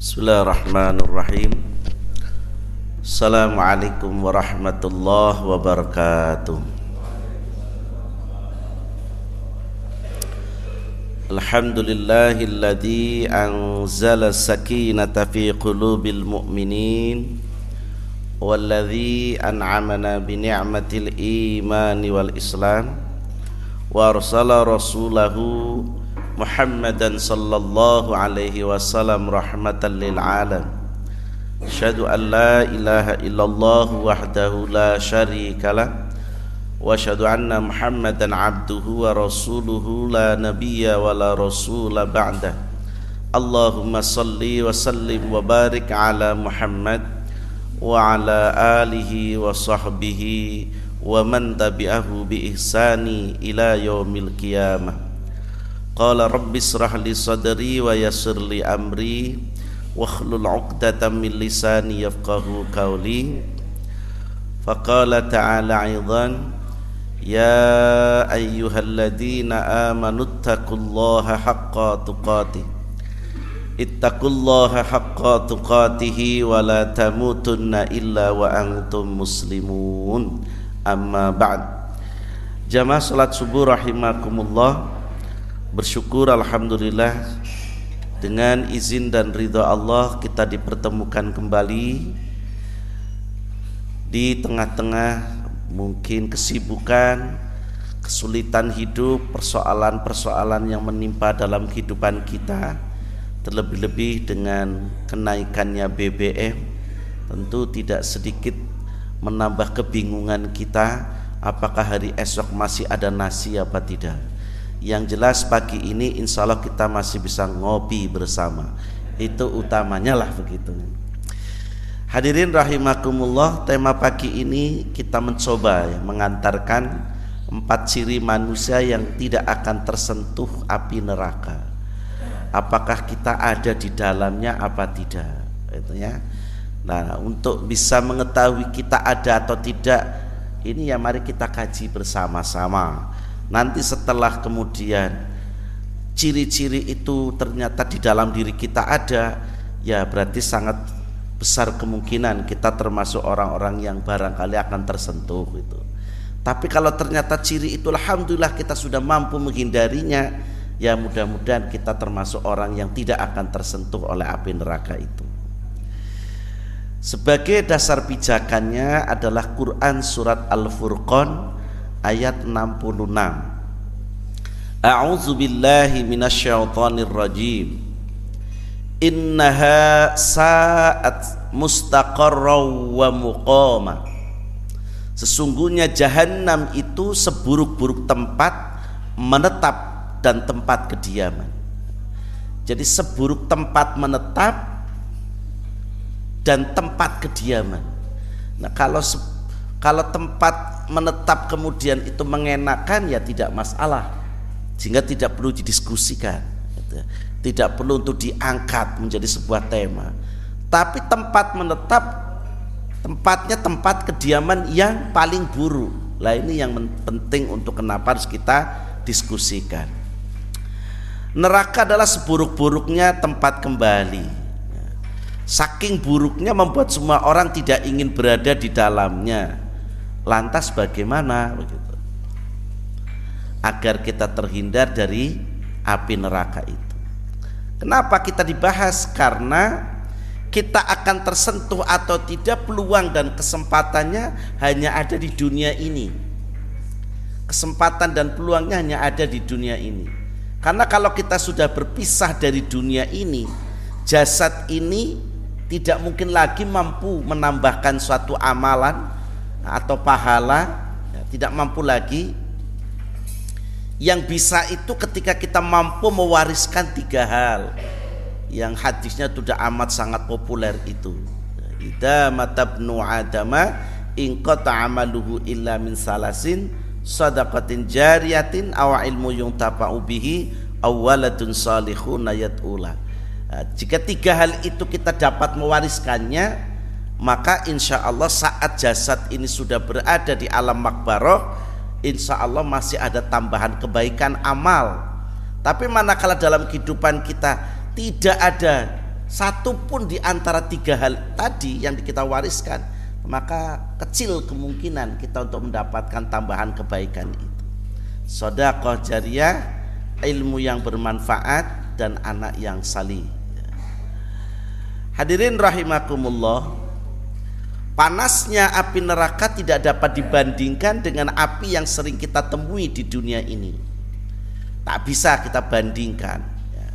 بسم الله الرحمن الرحيم السلام عليكم ورحمة الله وبركاته الحمد لله الذي أنزل السكينة في قلوب المؤمنين والذي أنعمنا بنعمة الإيمان والإسلام وأرسل رسوله محمدا صلى الله عليه وسلم رحمة للعالم. أشهد أن لا إله إلا الله وحده لا شريك له وأشهد أن محمدا عبده ورسوله لا نبي ولا رسول بعده. اللهم صل وسلم وبارك على محمد وعلى آله وصحبه ومن تبعه بإحسان إلى يوم القيامة. Qala rabbi israh li sadri wa yassir li amri wakhlul 'uqdatam min lisani yafqahu qawli. Faqala ta'ala 'idhan Ya ayyuhalladzina amanu taqullaha haqqa tuqatih. Ittaqullaha haqqa tuqatihi wa la tamutunna illa wa antum muslimun. Amma ba'd. Jamaah salat subuh rahimakumullah Bersyukur Alhamdulillah. Dengan izin dan ridha Allah kita dipertemukan kembali di tengah-tengah mungkin kesibukan, kesulitan hidup, persoalan-persoalan yang menimpa dalam kehidupan kita terlebih-lebih dengan kenaikannya BBM tentu tidak sedikit menambah kebingungan kita apakah hari esok masih ada nasi apa tidak yang jelas pagi ini insya Allah kita masih bisa ngopi bersama. Itu utamanya lah begitu. Hadirin rahimakumullah tema pagi ini kita mencoba ya, mengantarkan empat ciri manusia yang tidak akan tersentuh api neraka. Apakah kita ada di dalamnya apa tidak? Itu ya. Nah untuk bisa mengetahui kita ada atau tidak ini ya mari kita kaji bersama-sama nanti setelah kemudian ciri-ciri itu ternyata di dalam diri kita ada ya berarti sangat besar kemungkinan kita termasuk orang-orang yang barangkali akan tersentuh itu tapi kalau ternyata ciri itu alhamdulillah kita sudah mampu menghindarinya ya mudah-mudahan kita termasuk orang yang tidak akan tersentuh oleh api neraka itu. Sebagai dasar pijakannya adalah Quran surat Al-Furqan ayat 66 A'udzu billahi minasyaitonir rajim Innaha sa'at mustaqarra wa muqama Sesungguhnya jahanam itu seburuk-buruk tempat menetap dan tempat kediaman. Jadi seburuk tempat menetap dan tempat kediaman. Nah, kalau kalau tempat menetap kemudian itu mengenakan ya tidak masalah. Sehingga tidak perlu didiskusikan gitu. tidak perlu untuk diangkat menjadi sebuah tema. Tapi tempat menetap tempatnya tempat kediaman yang paling buruk. Lah ini yang penting untuk kenapa harus kita diskusikan. Neraka adalah seburuk-buruknya tempat kembali. Saking buruknya membuat semua orang tidak ingin berada di dalamnya Lantas bagaimana begitu? Agar kita terhindar dari api neraka itu. Kenapa kita dibahas? Karena kita akan tersentuh atau tidak peluang dan kesempatannya hanya ada di dunia ini. Kesempatan dan peluangnya hanya ada di dunia ini. Karena kalau kita sudah berpisah dari dunia ini, jasad ini tidak mungkin lagi mampu menambahkan suatu amalan atau pahala ya, tidak mampu lagi. Yang bisa itu ketika kita mampu mewariskan tiga hal. Yang hadisnya sudah amat sangat populer itu. Ida matabnu adama ingkota amaluhu illa min salasin sadaqatin jariyatin awa ilmu yung tapa'u bihi awalatun salihun ayat ula jika tiga hal itu kita dapat mewariskannya maka insya Allah saat jasad ini sudah berada di alam makbaroh insya Allah masih ada tambahan kebaikan amal. Tapi manakala dalam kehidupan kita tidak ada satu pun di antara tiga hal tadi yang kita wariskan maka kecil kemungkinan kita untuk mendapatkan tambahan kebaikan itu. Sodakoh jariah ilmu yang bermanfaat dan anak yang salih hadirin rahimakumullah panasnya api neraka tidak dapat dibandingkan dengan api yang sering kita temui di dunia ini. Tak bisa kita bandingkan ya.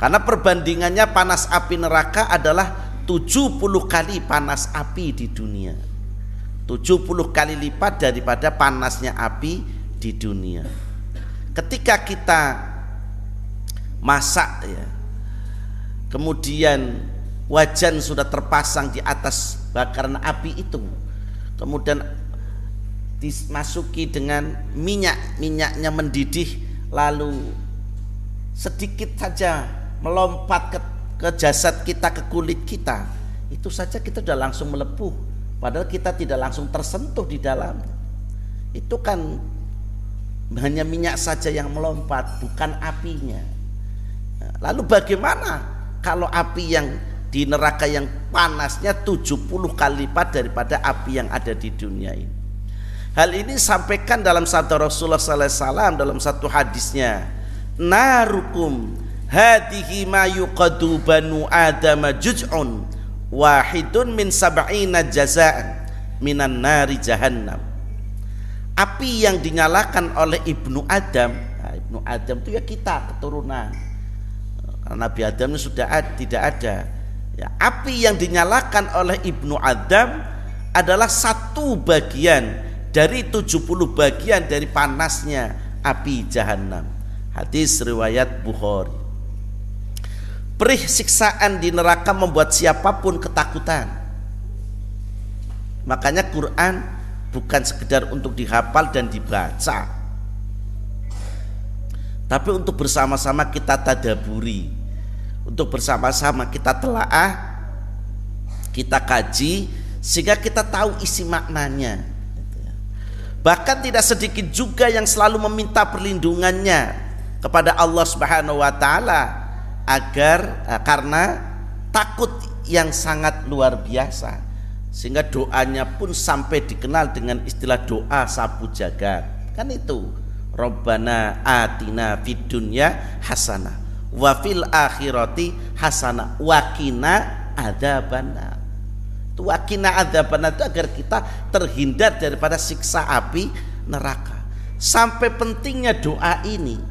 karena perbandingannya panas api neraka adalah 70 kali panas api di dunia. 70 kali lipat daripada panasnya api di dunia. Ketika kita masak ya kemudian wajan sudah terpasang di atas bakaran api itu kemudian dimasuki dengan minyak minyaknya mendidih lalu sedikit saja melompat ke ke jasad kita, ke kulit kita, itu saja kita sudah langsung melepuh. Padahal kita tidak langsung tersentuh di dalam. Itu kan hanya minyak saja yang melompat, bukan apinya. Lalu bagaimana kalau api yang di neraka yang panasnya 70 kali lipat daripada api yang ada di dunia ini. Hal ini sampaikan dalam sabda Rasulullah SAW dalam satu hadisnya. Narukum hadihi ma yuqadu banu adama juz'un wahidun min sab'ina jazaan minan nari jahannam api yang dinyalakan oleh ibnu Adam nah, ibnu Adam itu ya kita keturunan karena Nabi Adam sudah ad, tidak ada ya, api yang dinyalakan oleh ibnu Adam adalah satu bagian dari 70 bagian dari panasnya api jahanam hadis riwayat Bukhari Perih siksaan di neraka membuat siapa pun ketakutan. Makanya Quran bukan sekedar untuk dihafal dan dibaca. Tapi untuk bersama-sama kita tadaburi. Untuk bersama-sama kita telaah, kita kaji sehingga kita tahu isi maknanya. Bahkan tidak sedikit juga yang selalu meminta perlindungannya kepada Allah Subhanahu wa taala agar uh, karena takut yang sangat luar biasa sehingga doanya pun sampai dikenal dengan istilah doa sapu jagat kan itu Robbana atina fid dunya hasanah wa fil akhirati hasanah wakina adabana itu wakina adabana itu agar kita terhindar daripada siksa api neraka sampai pentingnya doa ini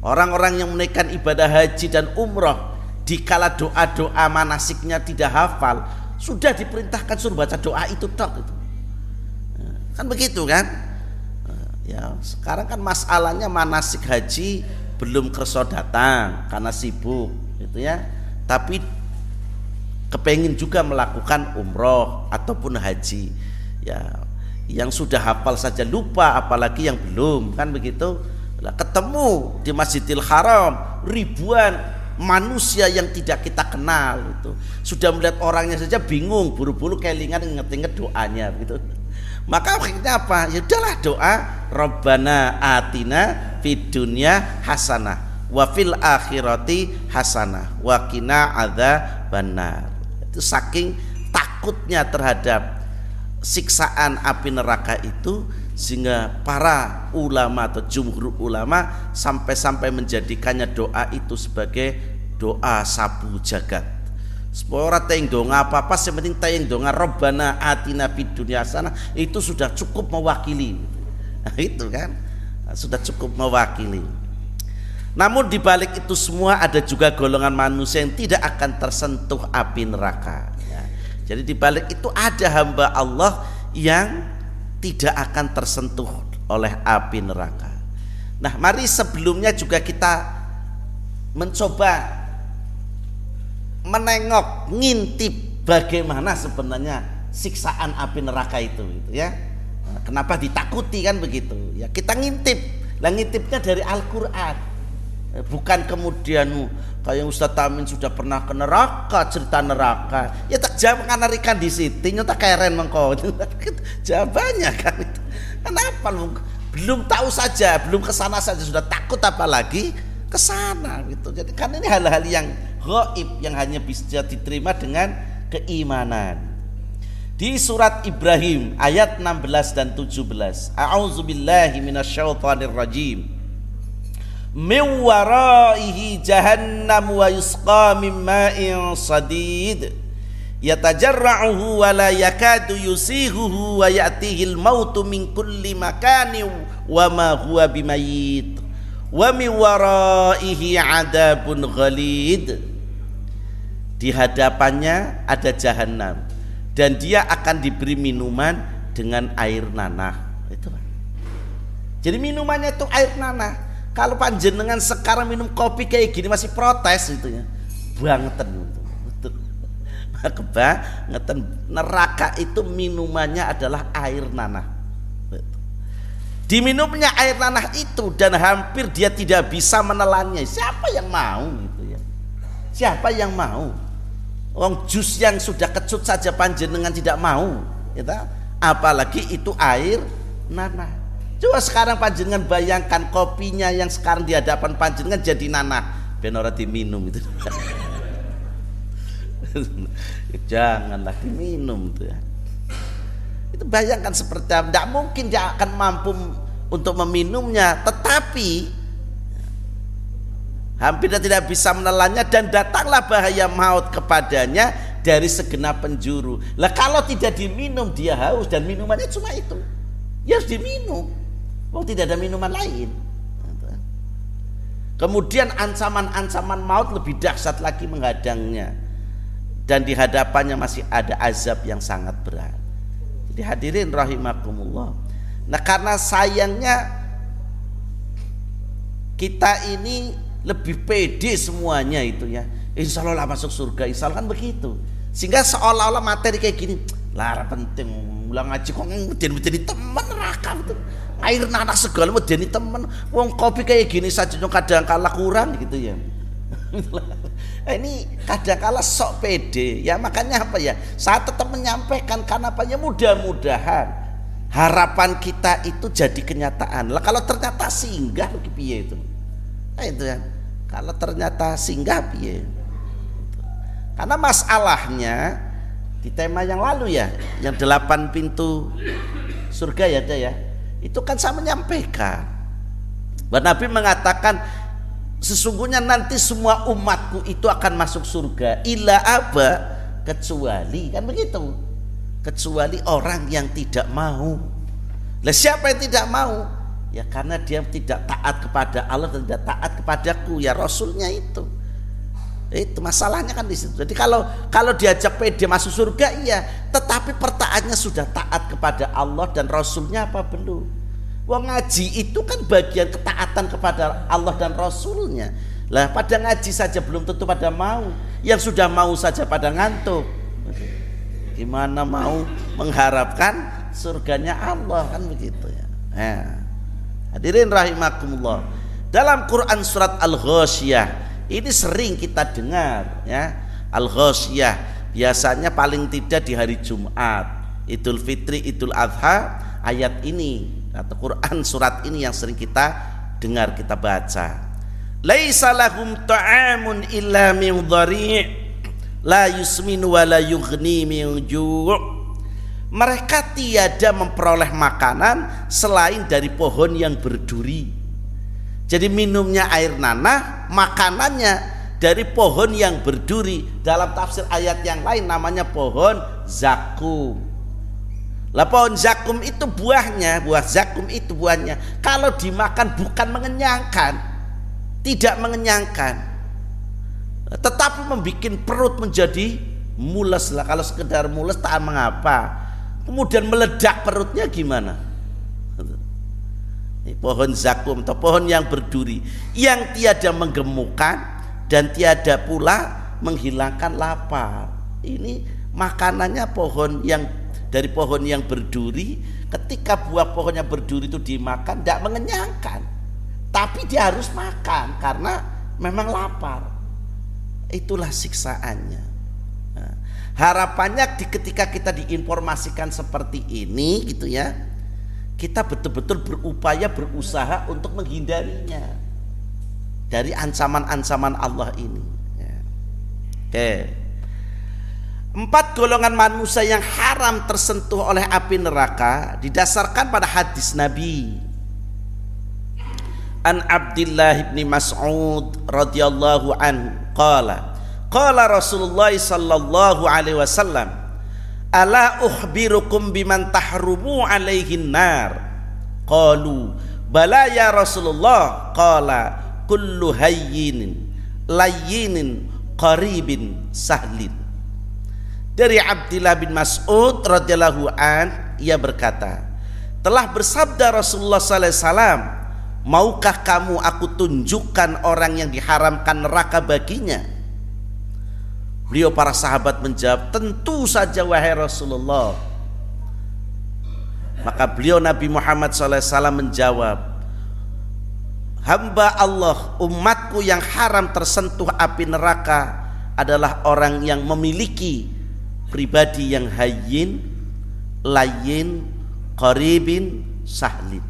Orang-orang yang menaikkan ibadah haji dan umroh dikala doa-doa manasiknya tidak hafal sudah diperintahkan suruh baca doa itu tok itu. Kan begitu kan? Ya, sekarang kan masalahnya manasik haji belum kerso datang karena sibuk gitu ya. Tapi kepengin juga melakukan umroh ataupun haji. Ya, yang sudah hafal saja lupa apalagi yang belum kan begitu lah ketemu di Masjidil Haram ribuan manusia yang tidak kita kenal itu sudah melihat orangnya saja bingung buru-buru kelingan inget-inget doanya gitu maka akhirnya apa? Ya udahlah doa Robbana atina fid dunya hasanah wa fil akhirati hasanah wa qina benar itu saking takutnya terhadap siksaan api neraka itu sehingga para ulama atau jumhur ulama sampai-sampai menjadikannya doa itu sebagai doa sapu jagat orang tayang donga apa-apa yang penting tayang donga robbana atina fid dunia sana itu sudah cukup mewakili nah, itu kan sudah cukup mewakili namun di balik itu semua ada juga golongan manusia yang tidak akan tersentuh api neraka ya. jadi di balik itu ada hamba Allah yang tidak akan tersentuh oleh api neraka. Nah, mari sebelumnya juga kita mencoba menengok, ngintip bagaimana sebenarnya siksaan api neraka itu gitu ya. Nah, kenapa ditakuti kan begitu? Ya, kita ngintip. Lah ngintipnya dari Al-Qur'an. Eh, bukan kemudian kayak Ustaz Tamin sudah pernah ke neraka cerita neraka ya tak jawab nganarikan di situ nyata keren mengkau jawabannya kan itu kenapa lu belum tahu saja belum ke sana saja sudah takut apalagi ke sana gitu. Jadi kan ini hal-hal yang gaib yang hanya bisa diterima dengan keimanan. Di surat Ibrahim ayat 16 dan 17. A'udzubillahi minasyaitonir rajim. Min waraihi jahannam wa yusqa min ma'in sadid yatajarra'uhu wa la yakadu yusihuhu wa ya'tihi al-mautu min kulli makani wa ma huwa bimayit wa min waraihi adabun ghalid di hadapannya ada jahanam. Dan dia akan diberi minuman dengan air nanah. Itu jadi minumannya itu air nanah. Kalau panjenengan sekarang minum kopi kayak gini masih protes itu ya. Bangetan itu. Neraka itu minumannya adalah air nanah. Diminumnya air nanah itu dan hampir dia tidak bisa menelannya. Siapa yang mau gitu ya? Siapa yang mau Wong jus yang sudah kecut saja panjenengan tidak mau gitu. apalagi itu air nanah. Coba sekarang panjenengan bayangkan kopinya yang sekarang di hadapan panjenengan jadi nanah. Benora diminum itu. Janganlah diminum tuh ya. Itu bayangkan seperti apa. Tidak mungkin dia akan mampu untuk meminumnya. Tetapi hampir tidak bisa menelannya dan datanglah bahaya maut kepadanya dari segenap penjuru. Lah kalau tidak diminum dia haus dan minumannya cuma itu. Ya harus diminum. Oh tidak ada minuman lain. Kemudian ancaman-ancaman maut lebih dahsyat lagi menghadangnya. Dan di hadapannya masih ada azab yang sangat berat. Jadi hadirin rahimakumullah. Nah, karena sayangnya kita ini lebih pede semuanya itu ya. Insya Allah lah masuk surga, insya Allah kan begitu. Sehingga seolah-olah materi kayak gini, lara penting, ulang ngaji kok ngedin menjadi teman neraka itu. Air nanas segala menjadi teman. Wong kopi kayak gini saja kadang kalah kurang gitu ya. Ini kadang-kala sok pede ya makanya apa ya saya tetap menyampaikan karena apa ya mudah-mudahan harapan kita itu jadi kenyataan lah kalau ternyata singgah piye itu nah, itu ya kalau ternyata singgah piye? Karena masalahnya di tema yang lalu ya yang delapan pintu surga ya ada ya itu kan saya menyampaikan. Bahwa Nabi mengatakan sesungguhnya nanti semua umatku itu akan masuk surga. Ila apa kecuali kan begitu? Kecuali orang yang tidak mau. Lah siapa yang tidak mau ya karena dia tidak taat kepada Allah dan tidak taat kepadaku ya rasulnya itu itu masalahnya kan di situ jadi kalau kalau diajak pede masuk surga iya tetapi pertaatnya sudah taat kepada Allah dan rasulnya apa belum Wong ngaji itu kan bagian ketaatan kepada Allah dan Rasulnya. Lah pada ngaji saja belum tentu pada mau. Yang sudah mau saja pada ngantuk. Gimana mau mengharapkan surganya Allah kan begitu ya. Nah, hadirin rahimakumullah. Dalam Quran surat Al-Ghasyiyah ini sering kita dengar ya. Al-Ghasyiyah biasanya paling tidak di hari Jumat, Idul Fitri, Idul Adha ayat ini atau Quran surat ini yang sering kita dengar kita baca laisa lahum ta'amun illa min dhari' la yusminu wa la yughni min ju' mereka tiada memperoleh makanan selain dari pohon yang berduri jadi minumnya air nanah makanannya dari pohon yang berduri dalam tafsir ayat yang lain namanya pohon zakum lah pohon zakum itu buahnya, buah zakum itu buahnya. Kalau dimakan bukan mengenyangkan, tidak mengenyangkan, tetapi membuat perut menjadi mules lah. Kalau sekedar mules tak mengapa. Kemudian meledak perutnya gimana? Ini pohon zakum atau pohon yang berduri yang tiada menggemukkan dan tiada pula menghilangkan lapar. Ini makanannya pohon yang dari pohon yang berduri ketika buah pohon yang berduri itu dimakan tidak mengenyangkan tapi dia harus makan karena memang lapar itulah siksaannya harapannya di ketika kita diinformasikan seperti ini gitu ya kita betul-betul berupaya berusaha untuk menghindarinya dari ancaman-ancaman Allah ini. Ya. Oke. Empat golongan manusia yang haram tersentuh oleh api neraka didasarkan pada hadis Nabi. An Abdullah bin Mas'ud radhiyallahu an qala qala Rasulullah sallallahu alaihi wasallam ala ukhbirukum biman tahrumu alaihin nar? Qalu bala ya Rasulullah. Qala kullu hayyinin layyinin qaribin sahlin. Dari Abdullah bin Mas'ud radhiyallahu an ia berkata telah bersabda Rasulullah sallallahu alaihi wasallam maukah kamu aku tunjukkan orang yang diharamkan neraka baginya beliau para sahabat menjawab tentu saja wahai Rasulullah. Maka beliau Nabi Muhammad SAW menjawab hamba Allah umatku yang haram tersentuh api neraka adalah orang yang memiliki pribadi yang hayyin layin qaribin sahlin.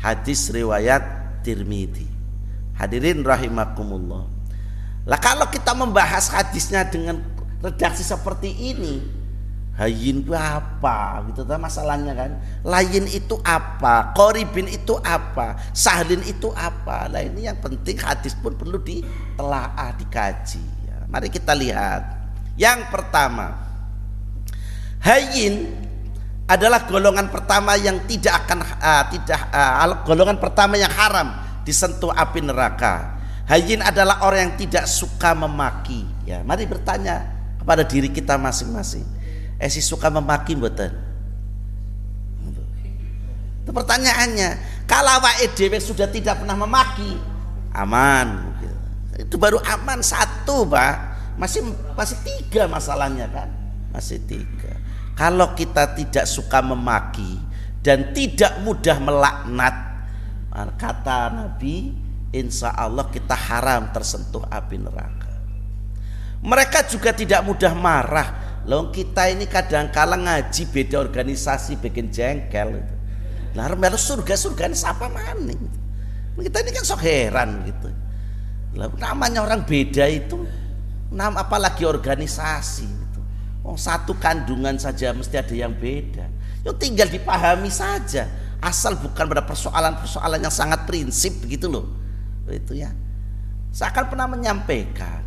Hadis riwayat Tirmidzi. Hadirin rahimakumullah lah kalau kita membahas hadisnya dengan redaksi seperti ini Hayin itu apa? Gitu kan masalahnya kan. Lain itu apa? Koribin itu apa? Sahlin itu apa? Lah ini yang penting hadis pun perlu ditelaah dikaji. Ya, mari kita lihat. Yang pertama hayin adalah golongan pertama yang tidak akan uh, tidak uh, golongan pertama yang haram disentuh api neraka hayin adalah orang yang tidak suka memaki ya mari bertanya kepada diri kita masing-masing Esi suka memaki mboten? Itu pertanyaannya. Kalau awake dhewe sudah tidak pernah memaki, aman. Itu baru aman satu, Pak. Masih masih tiga masalahnya kan? Masih tiga. Kalau kita tidak suka memaki dan tidak mudah melaknat, kata Nabi, insya Allah kita haram tersentuh api neraka. Mereka juga tidak mudah marah Loh kita ini kadang kala ngaji beda organisasi bikin jengkel itu. Lah melu surga surga ini siapa maning? Kita ini kan sok heran gitu. Lah namanya orang beda itu nama apalagi organisasi itu. Oh, satu kandungan saja mesti ada yang beda. Yuk tinggal dipahami saja asal bukan pada persoalan-persoalan yang sangat prinsip begitu loh. Itu ya. Saya akan pernah menyampaikan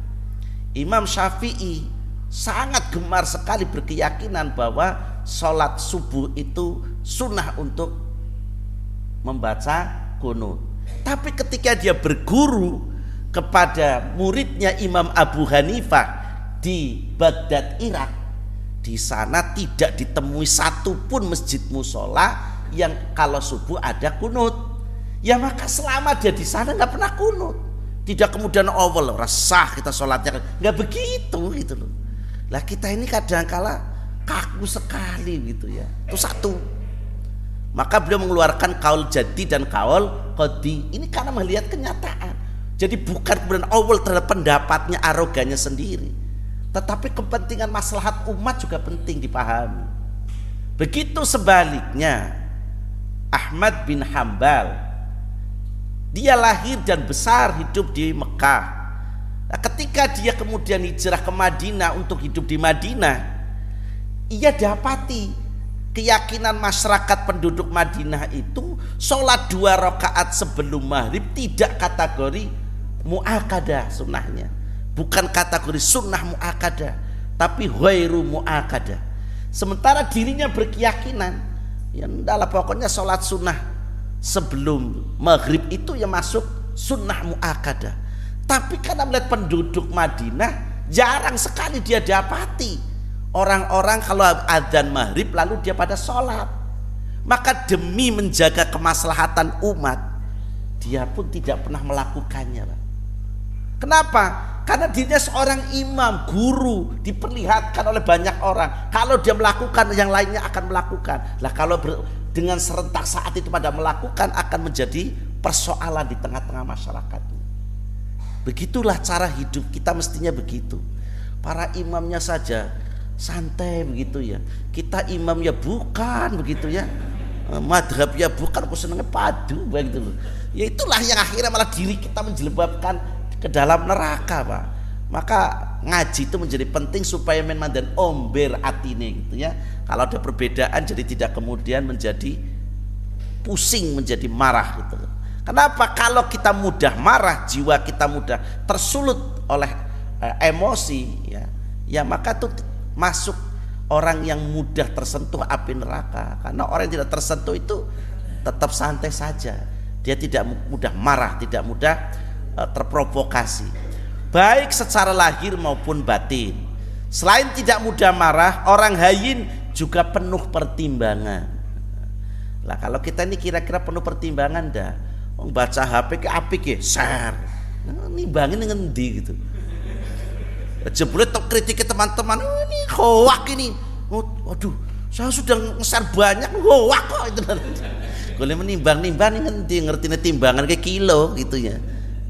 Imam Syafi'i sangat gemar sekali berkeyakinan bahwa sholat subuh itu sunnah untuk membaca kunut. Tapi ketika dia berguru kepada muridnya Imam Abu Hanifah di Baghdad, Irak, di sana tidak ditemui satupun masjid musola yang kalau subuh ada kunut. Ya maka selama dia di sana nggak pernah kunut. Tidak kemudian awal resah kita sholatnya nggak begitu gitu loh lah kita ini kadang kala kaku sekali gitu ya. Itu satu. Maka beliau mengeluarkan kaul jadi dan kaul kodi. Ini karena melihat kenyataan. Jadi bukan kemudian awal terhadap pendapatnya arogannya sendiri. Tetapi kepentingan maslahat umat juga penting dipahami. Begitu sebaliknya Ahmad bin Hambal dia lahir dan besar hidup di Mekah. Nah, ketika dia kemudian hijrah ke Madinah untuk hidup di Madinah, ia dapati keyakinan masyarakat penduduk Madinah itu sholat dua rakaat sebelum maghrib tidak kategori muakadah sunnahnya. Bukan kategori sunnah muakadah tapi huairu muakadah. Sementara dirinya berkeyakinan ya dalam pokoknya sholat sunnah sebelum maghrib itu yang masuk sunnah muakadah tapi karena melihat penduduk Madinah jarang sekali dia dapati orang-orang kalau adzan maghrib lalu dia pada sholat. Maka demi menjaga kemaslahatan umat dia pun tidak pernah melakukannya. Kenapa? Karena dirinya seorang imam, guru, diperlihatkan oleh banyak orang. Kalau dia melakukan, yang lainnya akan melakukan. Lah kalau ber, dengan serentak saat itu pada melakukan akan menjadi persoalan di tengah-tengah masyarakat. Begitulah cara hidup kita mestinya begitu. Para imamnya saja santai begitu ya. Kita imam ya bukan begitu ya. Eh, madhab ya bukan aku padu begitu loh. Ya itulah yang akhirnya malah diri kita menjelebabkan ke dalam neraka, Pak. Maka ngaji itu menjadi penting supaya memang dan omber atine gitu ya. Kalau ada perbedaan jadi tidak kemudian menjadi pusing menjadi marah gitu. Kenapa? Kalau kita mudah marah, jiwa kita mudah tersulut oleh eh, emosi ya, ya maka itu masuk orang yang mudah tersentuh api neraka. Karena orang yang tidak tersentuh itu tetap santai saja. Dia tidak mudah marah, tidak mudah eh, terprovokasi. Baik secara lahir maupun batin. Selain tidak mudah marah, orang hayin juga penuh pertimbangan. Lah kalau kita ini kira-kira penuh pertimbangan dah. Baca HP ke apik ya share nimbangin ngendi gitu. Jebule tok kritik ke teman-teman oh, ini hoak ini. Oh, waduh saya sudah ngeser banyak hoak kok itu. Boleh menimbang-nimbang ngendi ngerti timbangan kayak kilo gitu ya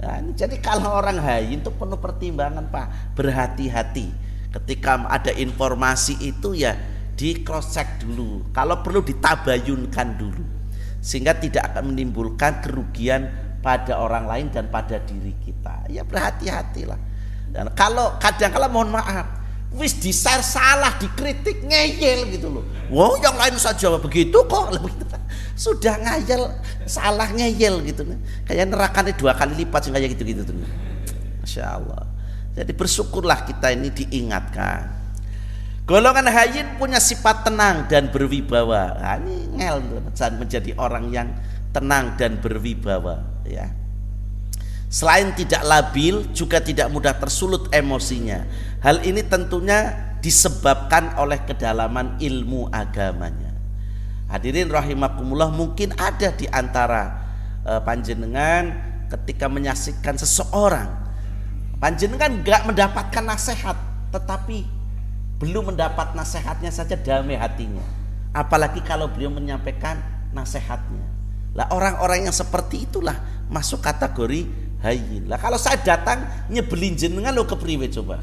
nah, jadi kalau orang hayin itu penuh pertimbangan pak. Berhati-hati. Ketika ada informasi itu ya di cross check dulu. Kalau perlu ditabayunkan dulu. Sehingga tidak akan menimbulkan kerugian pada orang lain dan pada diri kita. Ya berhati-hatilah. Dan kalau kadang kala mohon maaf wis share salah dikritik ngeyel gitu loh. Wow yang lain saja begitu kok. Sudah ngayel salah ngeyel gitu. Kayak nerakanya dua kali lipat kayak gitu gitu tuh. Masya Allah. Jadi bersyukurlah kita ini diingatkan. Golongan hayin punya sifat tenang dan berwibawa. Nah, ini ngel menjadi orang yang tenang dan berwibawa ya. Selain tidak labil juga tidak mudah tersulut emosinya. Hal ini tentunya disebabkan oleh kedalaman ilmu agamanya. Hadirin rahimakumullah mungkin ada di antara uh, panjenengan ketika menyaksikan seseorang panjenengan nggak mendapatkan nasihat tetapi belum mendapat nasihatnya saja damai hatinya apalagi kalau beliau menyampaikan nasihatnya lah orang-orang yang seperti itulah masuk kategori hayin lah kalau saya datang nyebelin jenengan lo kepriwe coba.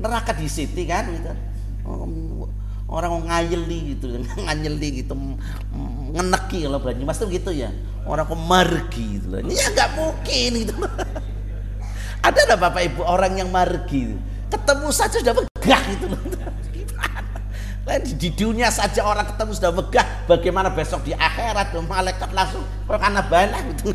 Neraka di sini kan gitu. Orang ngayeli gitu. Nganyeli gitu. Ngeneki kalau Banyumas tuh gitu ya. Orang kok margi gitu ini ya nggak mungkin gitu. Ada ada bapak ibu orang yang margi? Ketemu saja sudah megah gitu loh. Lain di dunia saja orang ketemu sudah megah, bagaimana besok di akhirat malaikat langsung karena banyak gitu.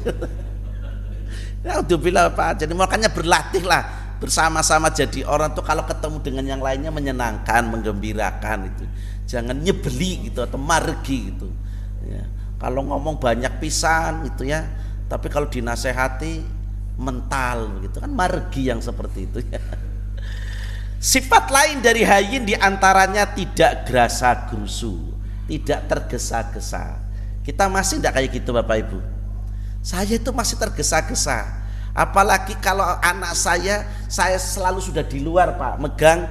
Ya udah Pak, jadi makanya berlatihlah bersama-sama jadi orang tuh kalau ketemu dengan yang lainnya menyenangkan, menggembirakan itu. Jangan nyebeli gitu atau margi gitu. Ya. Kalau ngomong banyak pisan gitu ya, tapi kalau dinasehati mental gitu kan margi yang seperti itu ya. Sifat lain dari hayin di antaranya tidak gerasa gerusu, tidak tergesa-gesa. Kita masih tidak kayak gitu Bapak Ibu. Saya itu masih tergesa-gesa. Apalagi kalau anak saya, saya selalu sudah di luar Pak, megang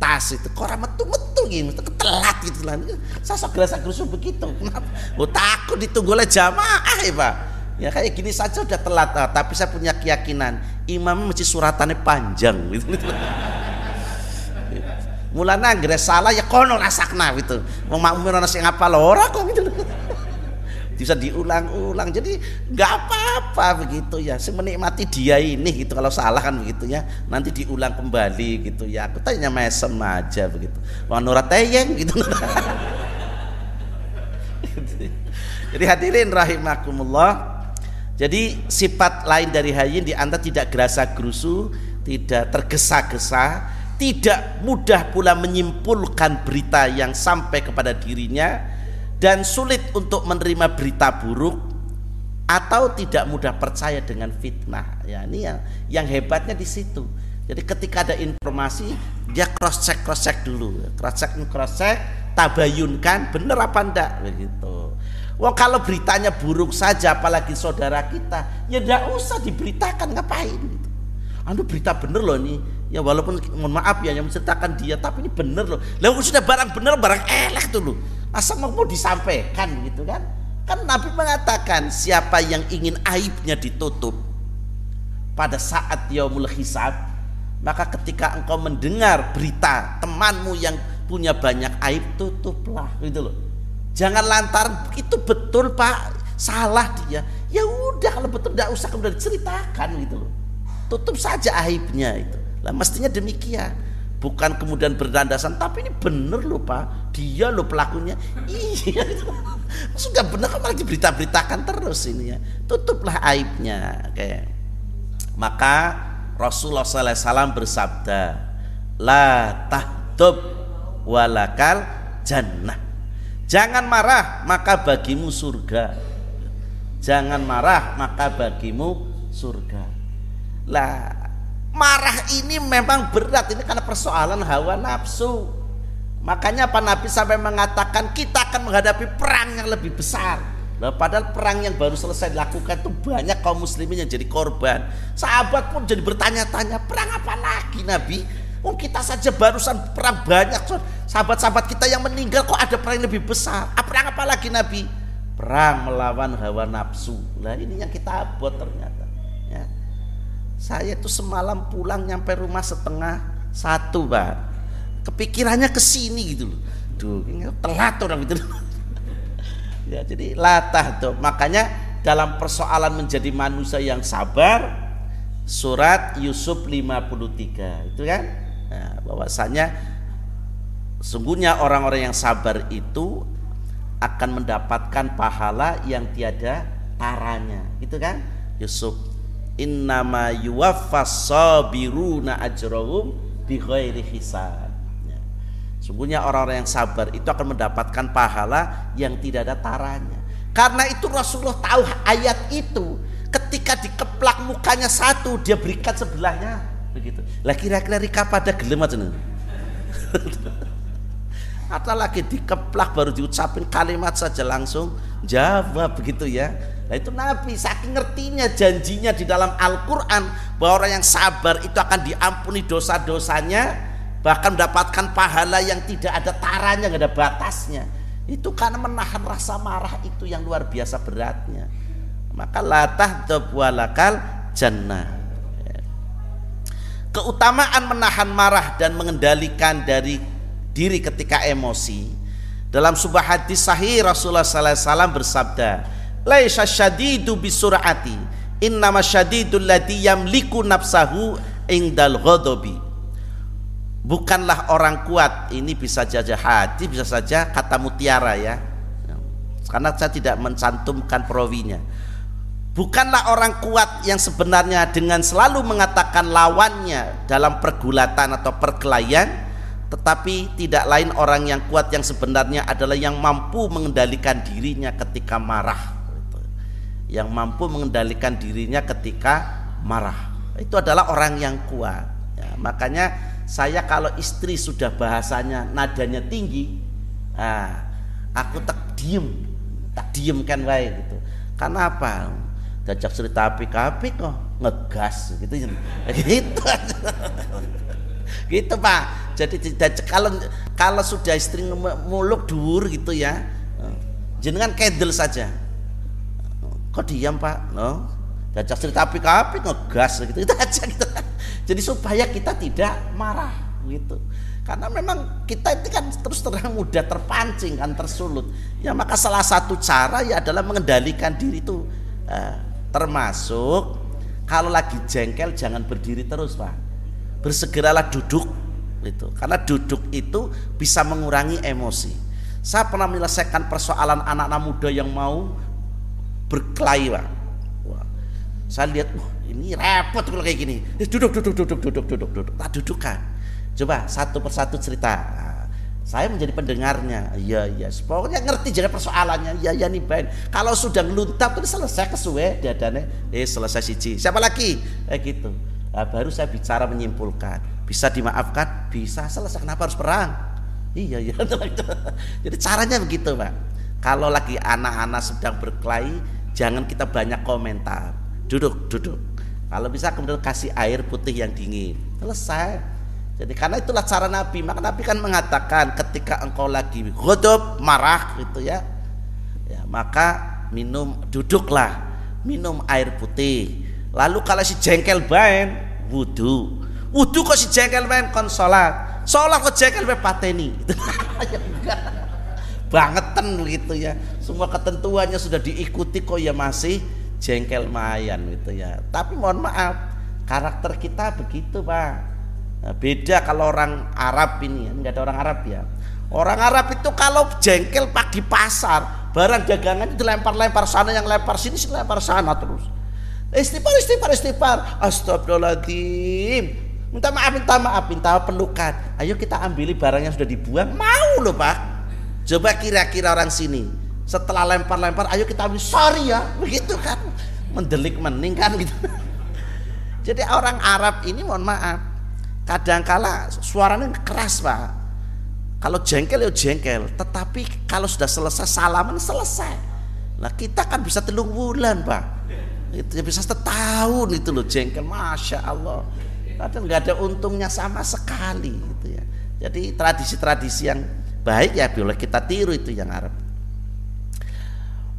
tas itu. Kok metu-metu gitu, telat gitu lah. Saya sok gerasa gerusu begitu. Kenapa? Oh, takut ditunggu oleh jamaah ya Pak. Ya kayak gini saja udah telat, nah, tapi saya punya keyakinan imamnya mesti suratannya panjang gitu. mulanya anggere salah ya kono rasakna gitu wong makmum ana sing apa kok gitu bisa diulang-ulang. Jadi nggak apa-apa begitu ya. Sing menikmati dia ini gitu. Kalau salah kan begitu ya. Nanti diulang kembali gitu ya. Aku tanya mesem aja begitu. Wong ora teyeng gitu. Jadi hadirin rahimakumullah. Jadi sifat lain dari hayin di antara tidak gerasa gerusu tidak tergesa-gesa tidak mudah pula menyimpulkan berita yang sampai kepada dirinya dan sulit untuk menerima berita buruk atau tidak mudah percaya dengan fitnah. Ya, ini yang yang hebatnya di situ. Jadi ketika ada informasi dia cross check cross check dulu, cross check cross check, tabayunkan benar apa enggak begitu. Wah kalau beritanya buruk saja apalagi saudara kita, ya tidak usah diberitakan ngapain gitu. Anu berita bener loh ini ya walaupun mohon maaf ya yang menceritakan dia tapi ini bener loh lalu sudah barang bener barang elek tuh loh asal mau disampaikan gitu kan? Kan Nabi mengatakan siapa yang ingin aibnya ditutup pada saat yaumul hisab maka ketika engkau mendengar berita temanmu yang punya banyak aib tutuplah gitu loh. Jangan lantaran itu betul pak. Salah dia. Ya udah kalau betul tidak usah kemudian diceritakan gitu loh. Tutup saja aibnya itu. Lah mestinya demikian bukan kemudian berdandasan tapi ini bener loh pak. Dia loh pelakunya. Iya sudah bener kok malah diberita-beritakan terus ini ya. Tutuplah aibnya oke. Maka Rasulullah SAW bersabda la tahdub walakal jannah. Jangan marah maka bagimu surga. Jangan marah maka bagimu surga. Lah marah ini memang berat ini karena persoalan hawa nafsu makanya Pak Nabi sampai mengatakan kita akan menghadapi perang yang lebih besar Nah, padahal perang yang baru selesai dilakukan itu banyak kaum muslimin yang jadi korban. Sahabat pun jadi bertanya-tanya, perang apa lagi Nabi? Oh kita saja barusan perang banyak Sahabat-sahabat kita yang meninggal kok ada perang yang lebih besar. Ah, perang apa lagi Nabi? Perang melawan hawa nafsu. Nah ini yang kita abot ternyata. Ya. Saya tuh semalam pulang nyampe rumah setengah satu, Pak. Kepikirannya ke sini gitu loh. Duh, telat orang gitu. ya, jadi latah tuh. Makanya dalam persoalan menjadi manusia yang sabar surat Yusuf 53 itu kan nah, bahwasanya sungguhnya orang-orang yang sabar itu akan mendapatkan pahala yang tiada taranya itu kan Yusuf innama yuwaffas sabiruna ajrahum bi ghairi hisab. Ya. Sungguhnya orang-orang yang sabar itu akan mendapatkan pahala yang tidak ada taranya. Karena itu Rasulullah tahu ayat itu ketika dikeplak mukanya satu dia berikan sebelahnya begitu. Lah kira-kira rika pada gelem aja Atau lagi dikeplak baru diucapin kalimat saja langsung jawab begitu ya Nah itu Nabi saking ngertinya janjinya di dalam Al-Quran bahwa orang yang sabar itu akan diampuni dosa-dosanya bahkan mendapatkan pahala yang tidak ada taranya, nggak ada batasnya. Itu karena menahan rasa marah itu yang luar biasa beratnya. Maka latah walakal jannah. Keutamaan menahan marah dan mengendalikan dari diri ketika emosi. Dalam sebuah hadis sahih Rasulullah SAW bersabda, laisa syadidu bisurati. Innama syadidul ladhi yamliku nafsahu indal ghadabi. Bukanlah orang kuat ini bisa saja hati bisa saja kata mutiara ya. Karena saya tidak mencantumkan perawinya. Bukanlah orang kuat yang sebenarnya dengan selalu mengatakan lawannya dalam pergulatan atau perkelahian tetapi tidak lain orang yang kuat yang sebenarnya adalah yang mampu mengendalikan dirinya ketika marah yang mampu mengendalikan dirinya ketika marah. Itu adalah orang yang kuat. Ya, makanya saya kalau istri sudah bahasanya nadanya tinggi ah, aku tak diem tak diem kan baik gitu. Karena apa? Diajak cerita api-api kok ngegas gitu. Gitu gitu pak. Jadi tidak kalau kalau sudah istri muluk dur gitu ya. Jenengan kedel saja kok diam pak? No. Diajak cerita api api ngegas gitu. Itu aja gitu. Jadi supaya kita tidak marah gitu. Karena memang kita itu kan terus terang mudah terpancing kan tersulut. Ya maka salah satu cara ya adalah mengendalikan diri itu eh, termasuk kalau lagi jengkel jangan berdiri terus pak. Bersegeralah duduk itu karena duduk itu bisa mengurangi emosi. Saya pernah menyelesaikan persoalan anak-anak muda yang mau berkelahi pak. Wah. saya lihat wah ini repot kalau kayak gini. Eh, duduk duduk duduk duduk duduk duduk. Tak dudukkan. Coba satu persatu cerita. Nah, saya menjadi pendengarnya. Iya iya. Pokoknya ngerti jadi persoalannya. Iya iya nih Ben. Kalau sudah ngeluntap itu selesai kesuwe dadane. Eh selesai siji. Siapa lagi? Eh gitu. Nah, baru saya bicara menyimpulkan. Bisa dimaafkan? Bisa. Selesai. Kenapa harus perang? Iya iya. Jadi caranya begitu pak. Kalau lagi anak-anak sedang berkelahi jangan kita banyak komentar. Duduk duduk. Kalau bisa kemudian kasih air putih yang dingin. Selesai. Jadi karena itulah cara Nabi. Maka Nabi kan mengatakan ketika engkau lagi godop marah gitu ya. Ya maka minum duduklah. Minum air putih. Lalu kalau si jengkel bain wudhu wudhu kok si jengkel bain kon sholat. Sholat kok jengkel bain pateni. Ya bangetan begitu ya. Semua ketentuannya sudah diikuti kok ya masih jengkel mayan gitu ya. Tapi mohon maaf karakter kita begitu pak. Nah, beda kalau orang Arab ini nggak ada orang Arab ya. Orang Arab itu kalau jengkel pak di pasar barang dagangan itu lempar-lempar sana yang lempar sini sini lempar sana terus. Istighfar istighfar istighfar. Astagfirullahaladzim. Minta maaf minta maaf minta pelukan. Ayo kita ambil barang yang sudah dibuang. Mau loh pak coba kira-kira orang sini setelah lempar-lempar ayo kita ambil. Sorry ya begitu kan? Mendelik mening kan gitu. Jadi orang Arab ini mohon maaf kadangkala suaranya keras pak. Kalau jengkel ya jengkel. Tetapi kalau sudah selesai salaman selesai. Lah kita kan bisa telung bulan pak. Itu ya bisa setahun itu loh jengkel. Masya Allah. Kadang nggak ada untungnya sama sekali gitu ya. Jadi tradisi-tradisi yang baik ya boleh kita tiru itu yang Arab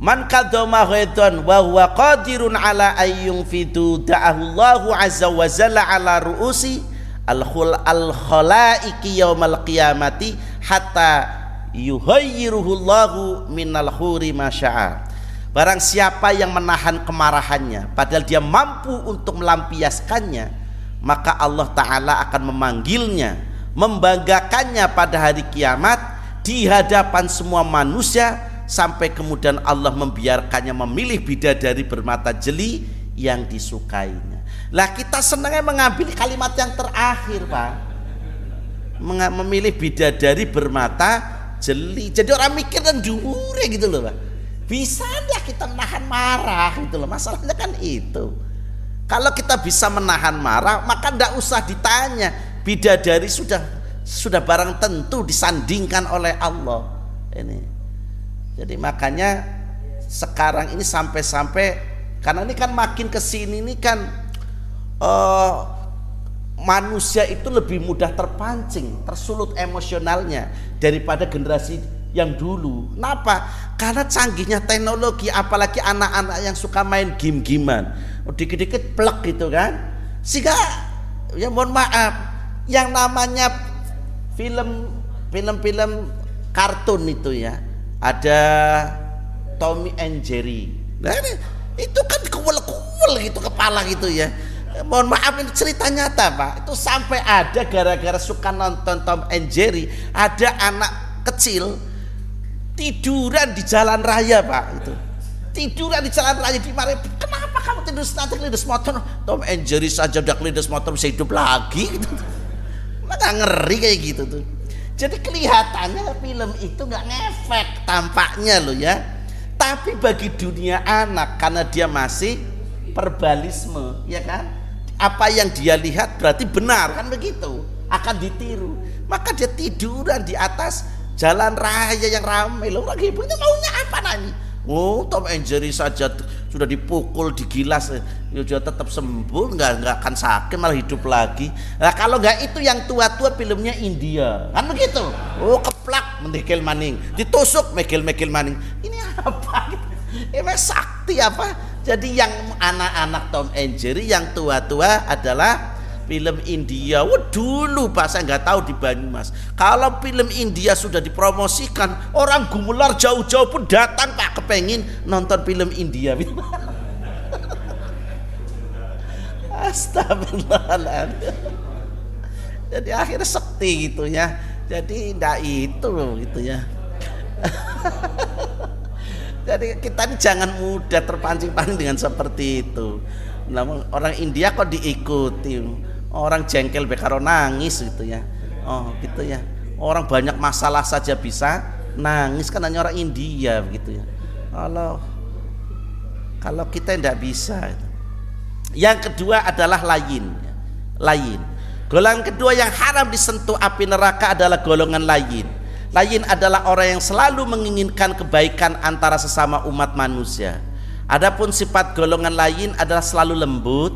Man kadoma ghaidan wa huwa qadirun ala ayyung fidu da'ahu Allahu azza wa jalla ala ru'usi al khul al khalaiki yaumal qiyamati hatta yuhayyiruhu Allahu minal huri masya'a. Barang siapa yang menahan kemarahannya padahal dia mampu untuk melampiaskannya, maka Allah taala akan memanggilnya, membanggakannya pada hari kiamat di hadapan semua manusia sampai kemudian Allah membiarkannya memilih bidadari bermata jeli yang disukainya. Lah kita senangnya mengambil kalimat yang terakhir, Pak. Memilih bidadari bermata jeli. Jadi orang mikir dan dure gitu loh, Pak. Bisa enggak kita menahan marah gitu loh. Masalahnya kan itu. Kalau kita bisa menahan marah, maka ndak usah ditanya. Bidadari sudah sudah barang tentu disandingkan oleh Allah. Ini jadi makanya sekarang ini sampai-sampai karena ini kan makin ke sini ini kan uh, manusia itu lebih mudah terpancing, tersulut emosionalnya daripada generasi yang dulu. Kenapa? Karena canggihnya teknologi, apalagi anak-anak yang suka main game-giman, oh, dikit-dikit plek gitu kan. Sehingga ya mohon maaf, yang namanya film film-film kartun itu ya, ada Tommy and Jerry. Nah ini, itu kan kuel-kuel gitu kepala gitu ya. Mohon maaf ini cerita nyata pak. Itu sampai ada gara-gara suka nonton Tom and Jerry ada anak kecil tiduran di jalan raya pak itu tiduran di jalan raya di mana kenapa kamu tidur nanti kelindes motor Tom and Jerry saja udah kelindes motor bisa hidup lagi gitu maka ngeri kayak gitu tuh jadi kelihatannya film itu nggak ngefek tampaknya loh ya. Tapi bagi dunia anak karena dia masih perbalisme, ya kan? Apa yang dia lihat berarti benar kan begitu, akan ditiru. Maka dia tiduran di atas jalan raya yang ramai loh. Lagi ibu itu maunya apa nani? Oh, Tom and saja sudah dipukul, digilas, ya sudah tetap sembuh, nggak nggak akan sakit malah hidup lagi. Nah kalau nggak itu yang tua-tua filmnya India, kan begitu? Oh keplak Michael Manning, ditusuk Michael Manning. Ini apa? Ini sakti apa? Jadi yang anak-anak Tom and Jerry yang tua-tua adalah film India. Wah dulu Pak saya nggak tahu di Banyumas. Kalau film India sudah dipromosikan, orang gumular jauh-jauh pun datang Pak kepengin nonton film India. Astagfirullahaladzim. Jadi akhirnya sekti gitu ya. Jadi tidak itu gitu ya. Jadi kita ini jangan mudah terpancing-pancing dengan seperti itu. Namun orang India kok diikuti orang jengkel bekaro nangis gitu ya. Oh gitu ya. Orang banyak masalah saja bisa nangis kan hanya orang India begitu ya. Kalau kalau kita tidak bisa yang kedua adalah lain. Lain. Golongan kedua yang haram disentuh api neraka adalah golongan lain. Lain adalah orang yang selalu menginginkan kebaikan antara sesama umat manusia. Adapun sifat golongan lain adalah selalu lembut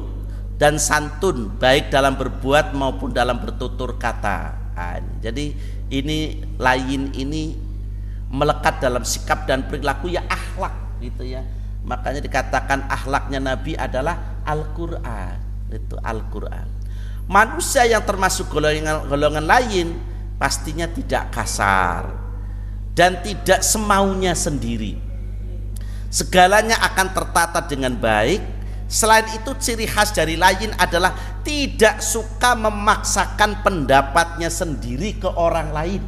dan santun baik dalam berbuat maupun dalam bertutur kata. Nah, jadi ini lain ini melekat dalam sikap dan perilaku ya akhlak gitu ya. Makanya dikatakan akhlaknya Nabi adalah Al-Qur'an. Itu Al-Qur'an. Manusia yang termasuk golongan golongan lain pastinya tidak kasar dan tidak semaunya sendiri. segalanya akan tertata dengan baik selain itu ciri khas dari lain adalah tidak suka memaksakan pendapatnya sendiri ke orang lain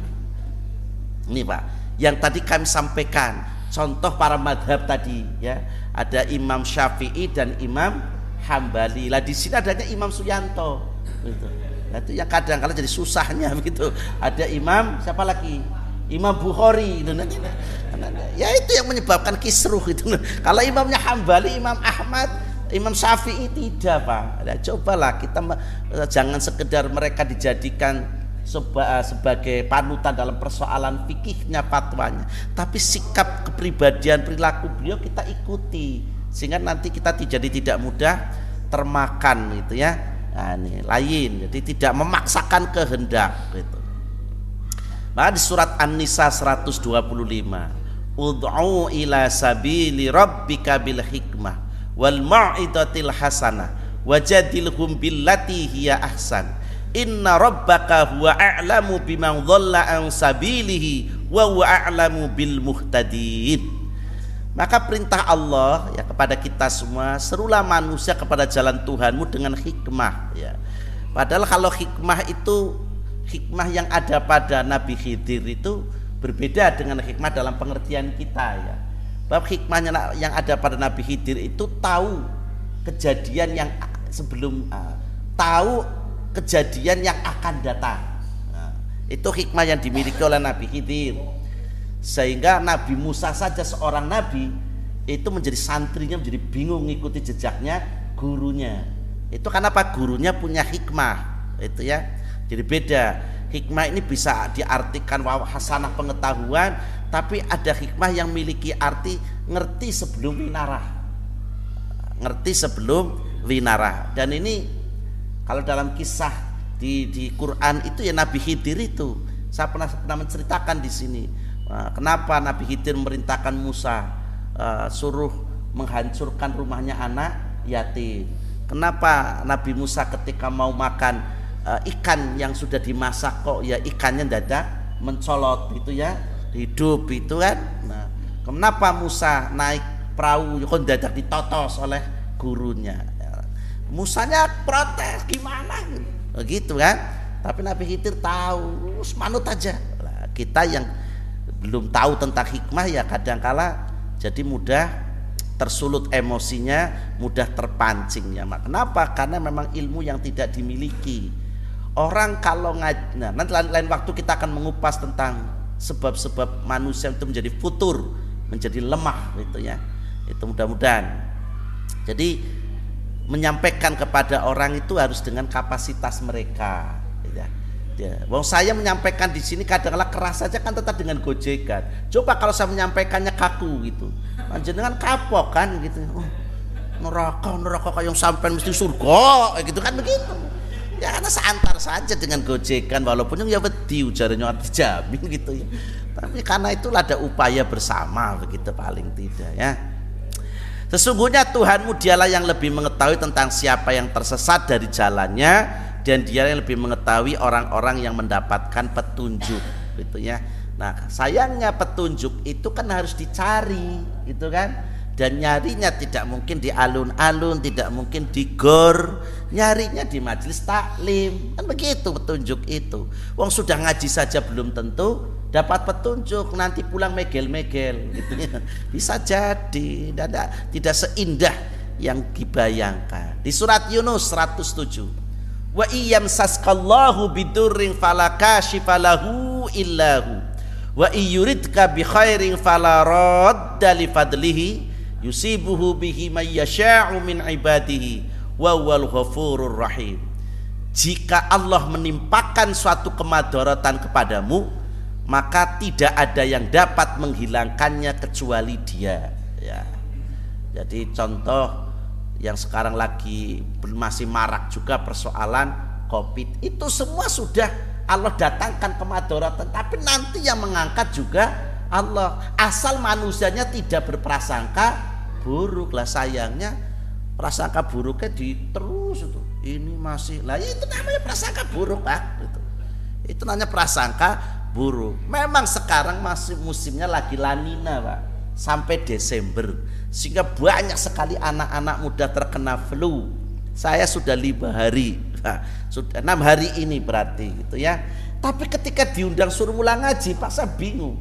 ini pak yang tadi kami sampaikan contoh para madhab tadi ya ada Imam Syafi'i dan Imam Hambali lah di sini adanya Imam Suyanto gitu. Nah, itu yang kadang kadang jadi susahnya begitu. Ada imam siapa lagi? Imam Bukhari. Ya itu yang menyebabkan kisruh itu. Kalau imamnya Hambali, Imam Ahmad, Imam Syafi'i tidak pak. Nah, cobalah kita jangan sekedar mereka dijadikan seba, sebagai panutan dalam persoalan fikihnya fatwanya, tapi sikap kepribadian perilaku beliau kita ikuti sehingga nanti kita jadi tidak mudah termakan gitu ya. Nah, ini lain. Jadi tidak memaksakan kehendak gitu. Maka di surat An-Nisa 125 ud'u ila sabili rabbika bil hikmah wal mau'idatil hasanah wajadilhum billati hiya ahsan inna rabbaka huwa a'lamu biman dhalla an sabilihi wa huwa a'lamu bil muhtadin maka perintah Allah ya kepada kita semua serulah manusia kepada jalan Tuhanmu dengan hikmah ya. Padahal kalau hikmah itu hikmah yang ada pada Nabi Khidir itu berbeda dengan hikmah dalam pengertian kita ya. Bab hikmahnya yang ada pada Nabi Khidir itu tahu kejadian yang sebelum uh, tahu kejadian yang akan datang. Nah, itu hikmah yang dimiliki oleh Nabi Khidir. Sehingga Nabi Musa saja seorang nabi itu menjadi santrinya menjadi bingung mengikuti jejaknya gurunya. Itu karena apa? Gurunya punya hikmah itu ya. Jadi beda hikmah ini bisa diartikan hasanah pengetahuan tapi ada hikmah yang memiliki arti ngerti sebelum winarah. Ngerti sebelum winarah. Dan ini kalau dalam kisah di di Quran itu ya Nabi Khidir itu. Saya pernah pernah menceritakan di sini. Nah, kenapa Nabi Khidir memerintahkan Musa uh, suruh menghancurkan rumahnya anak yatim? Kenapa Nabi Musa ketika mau makan uh, ikan yang sudah dimasak kok ya ikannya dadak mencolot itu ya hidup itu kan? Nah, kenapa Musa naik perahu kok dadak ditotos oleh gurunya? Musanya protes gimana? Begitu kan? Tapi Nabi Khidir tahu, manut aja. Nah, kita yang belum tahu tentang hikmah ya kadangkala jadi mudah tersulut emosinya, mudah terpancing ya. Kenapa? Karena memang ilmu yang tidak dimiliki. Orang kalau ngaj nah, nanti lain, lain waktu kita akan mengupas tentang sebab-sebab manusia itu menjadi futur, menjadi lemah gitu ya. Itu mudah-mudahan. Jadi menyampaikan kepada orang itu harus dengan kapasitas mereka. Gitu ya Ya, wong saya menyampaikan di sini kadang-kala keras saja kan tetap dengan gojekan. Coba kalau saya menyampaikannya kaku gitu. Panjenengan kapok kan gitu. Oh, neraka neraka kayak yang sampai mesti surga gitu kan begitu. Ya karena seantar saja dengan gojekan walaupun yang ya wedi ujarnya dijamin gitu ya. Tapi karena itulah ada upaya bersama begitu paling tidak ya. Sesungguhnya Tuhanmu dialah yang lebih mengetahui tentang siapa yang tersesat dari jalannya dan dia yang lebih mengetahui orang-orang yang mendapatkan petunjuk gitu ya nah sayangnya petunjuk itu kan harus dicari gitu kan dan nyarinya tidak mungkin di alun-alun tidak mungkin di gor. Nyarinya di majelis taklim. Kan begitu petunjuk itu. Wong sudah ngaji saja belum tentu dapat petunjuk. Nanti pulang megel-megel. Gitu. Ya bisa jadi. Tidak tidak seindah yang dibayangkan. Di surat Yunus 107 wa iyam saskallahu bidurring falakashifalahu illahu. Wa iyuridka bi khairin fala radda li fadlihi yusibuhu bihi may yasha'u min ibadihi wa wal ghafurur rahim. Jika Allah menimpakan suatu kemadaratan kepadamu maka tidak ada yang dapat menghilangkannya kecuali dia. Ya. Jadi contoh yang sekarang lagi masih marak juga persoalan covid itu semua sudah Allah datangkan kemadoratan tapi nanti yang mengangkat juga Allah. Asal manusianya tidak berprasangka buruk. Lah sayangnya prasangka buruknya diterus itu. Ini masih lah itu namanya prasangka buruk pak. Itu. Itu namanya prasangka buruk. Memang sekarang masih musimnya lagi lanina pak. Sampai Desember. Sehingga banyak sekali anak-anak muda terkena flu. Saya sudah lima hari nah, sudah enam hari ini berarti gitu ya. Tapi ketika diundang suruh mulai ngaji pak saya bingung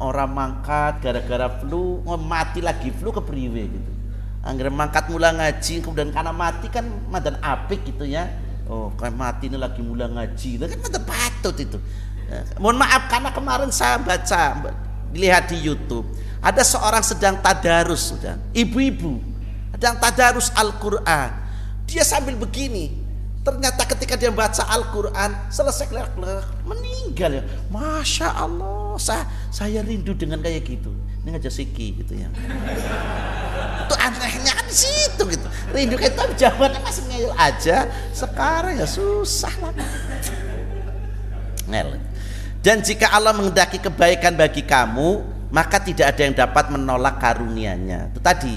orang mangkat gara-gara flu mati lagi flu ke priwe gitu. Angger mangkat mulai ngaji kemudian karena mati kan madan apik gitu ya. Oh kan mati ini lagi mulai ngaji itu kan madan patut itu. Ya, mohon maaf karena kemarin saya baca lihat di YouTube ada seorang sedang tadarus sudah ibu-ibu sedang tadarus Al-Qur'an. Dia sambil begini ternyata ketika dia baca Al-Quran selesai meninggal ya. Masya Allah saya, saya rindu dengan kayak gitu. Ini ngajak siki gitu ya. Itu anehnya di situ gitu. Rindu kayak jawabannya masih ngeyel aja sekarang ya susah lah. Ngel dan jika Allah mengendaki kebaikan bagi kamu maka tidak ada yang dapat menolak karuniaNya. Itu tadi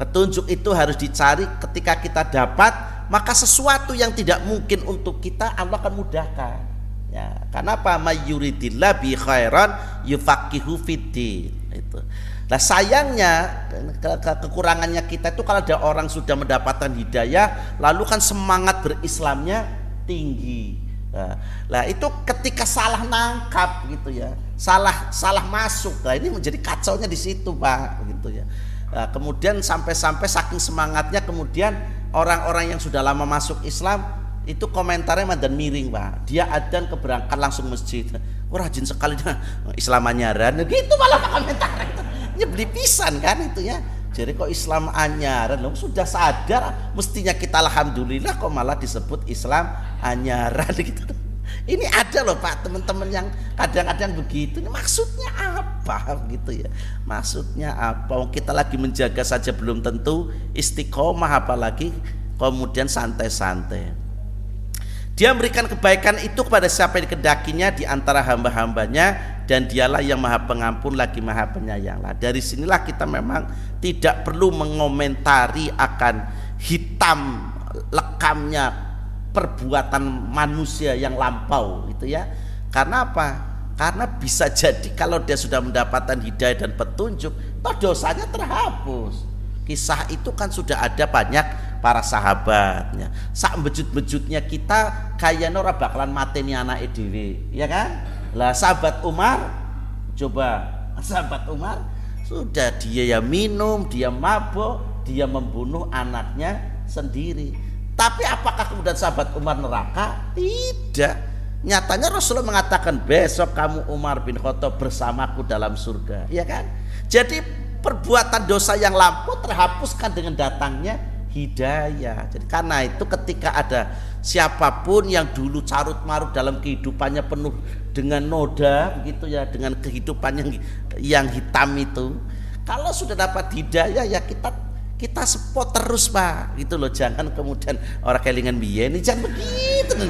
petunjuk itu harus dicari ketika kita dapat maka sesuatu yang tidak mungkin untuk kita Allah akan mudahkan. Ya, kenapa mayuridillah bi khairan yufaqihu fiddin. Itu. Nah sayangnya ke ke kekurangannya kita itu kalau ada orang sudah mendapatkan hidayah lalu kan semangat berislamnya tinggi. Nah, nah itu ketika salah nangkap gitu ya salah salah masuk nah ini menjadi kacaunya di situ pak begitu ya nah, kemudian sampai-sampai saking semangatnya kemudian orang-orang yang sudah lama masuk Islam itu komentarnya dan miring pak. Dia adan keberangkat langsung masjid. Oh rajin sekali. Islam anyaran. Gitu malah komentar itu. Beli pisan kan itu ya. Jadi kok Islam anyaran? Loh sudah sadar. Mestinya kita alhamdulillah kok malah disebut Islam anyaran. Gitu. Ini ada loh Pak teman-teman yang kadang-kadang begitu. Ini maksudnya apa? Gitu ya? Maksudnya apa? Kita lagi menjaga saja belum tentu istiqomah apalagi kemudian santai-santai. Dia memberikan kebaikan itu kepada siapa yang dikedakinya di antara hamba-hambanya dan dialah yang maha pengampun lagi maha penyayang. Lah dari sinilah kita memang tidak perlu mengomentari akan hitam lekamnya perbuatan manusia yang lampau gitu ya. Karena apa? Karena bisa jadi kalau dia sudah mendapatkan hidayah dan petunjuk toh dosanya terhapus. Kisah itu kan sudah ada banyak para sahabatnya sak bejut-bejutnya kita kayak ora bakalan mateni anak edw ya kan lah sahabat Umar coba sahabat Umar sudah dia ya minum dia mabuk dia membunuh anaknya sendiri tapi apakah kemudian sahabat Umar neraka? Tidak. Nyatanya Rasulullah mengatakan besok kamu Umar bin Khattab bersamaku dalam surga. Ya kan? Jadi perbuatan dosa yang lampau terhapuskan dengan datangnya hidayah. Jadi karena itu ketika ada siapa pun yang dulu carut marut dalam kehidupannya penuh dengan noda begitu ya, dengan kehidupan yang yang hitam itu, kalau sudah dapat hidayah ya kita kita spot terus pak gitu loh jangan kemudian orang kelingan biyen jangan begitu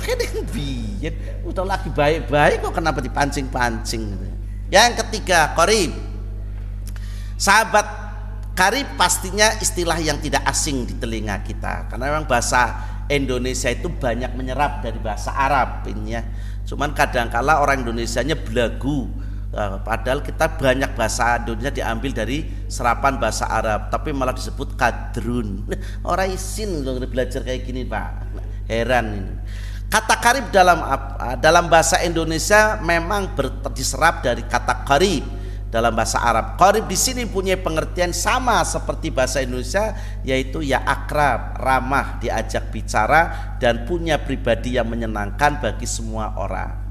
kelingan biyen udah lagi baik-baik kok kenapa dipancing-pancing gitu. yang ketiga korib sahabat karib pastinya istilah yang tidak asing di telinga kita. Karena memang bahasa Indonesia itu banyak menyerap dari bahasa Arab ini ya. Cuman kadangkala orang Indonesia nya belagu. Nah, padahal kita banyak bahasa Indonesia diambil dari serapan bahasa Arab, tapi malah disebut kadrun. Orang isin loh belajar kayak gini pak, heran ini. Kata karib dalam dalam bahasa Indonesia memang diserap dari kata karib dalam bahasa Arab. Karib di sini punya pengertian sama seperti bahasa Indonesia yaitu ya akrab, ramah, diajak bicara dan punya pribadi yang menyenangkan bagi semua orang.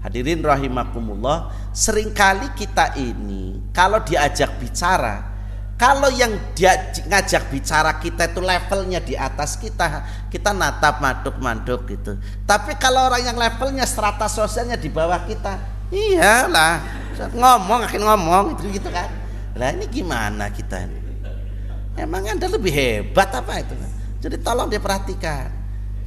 Hadirin rahimakumullah, sering kali kita ini kalau diajak bicara, kalau yang dia ngajak bicara kita itu levelnya di atas kita, kita natap maduk-maduk gitu. Tapi kalau orang yang levelnya strata sosialnya di bawah kita, iyalah ngomong akhir ngomong itu gitu kan. Nah ini gimana kita ini? Emang anda lebih hebat apa itu? Jadi tolong diperhatikan.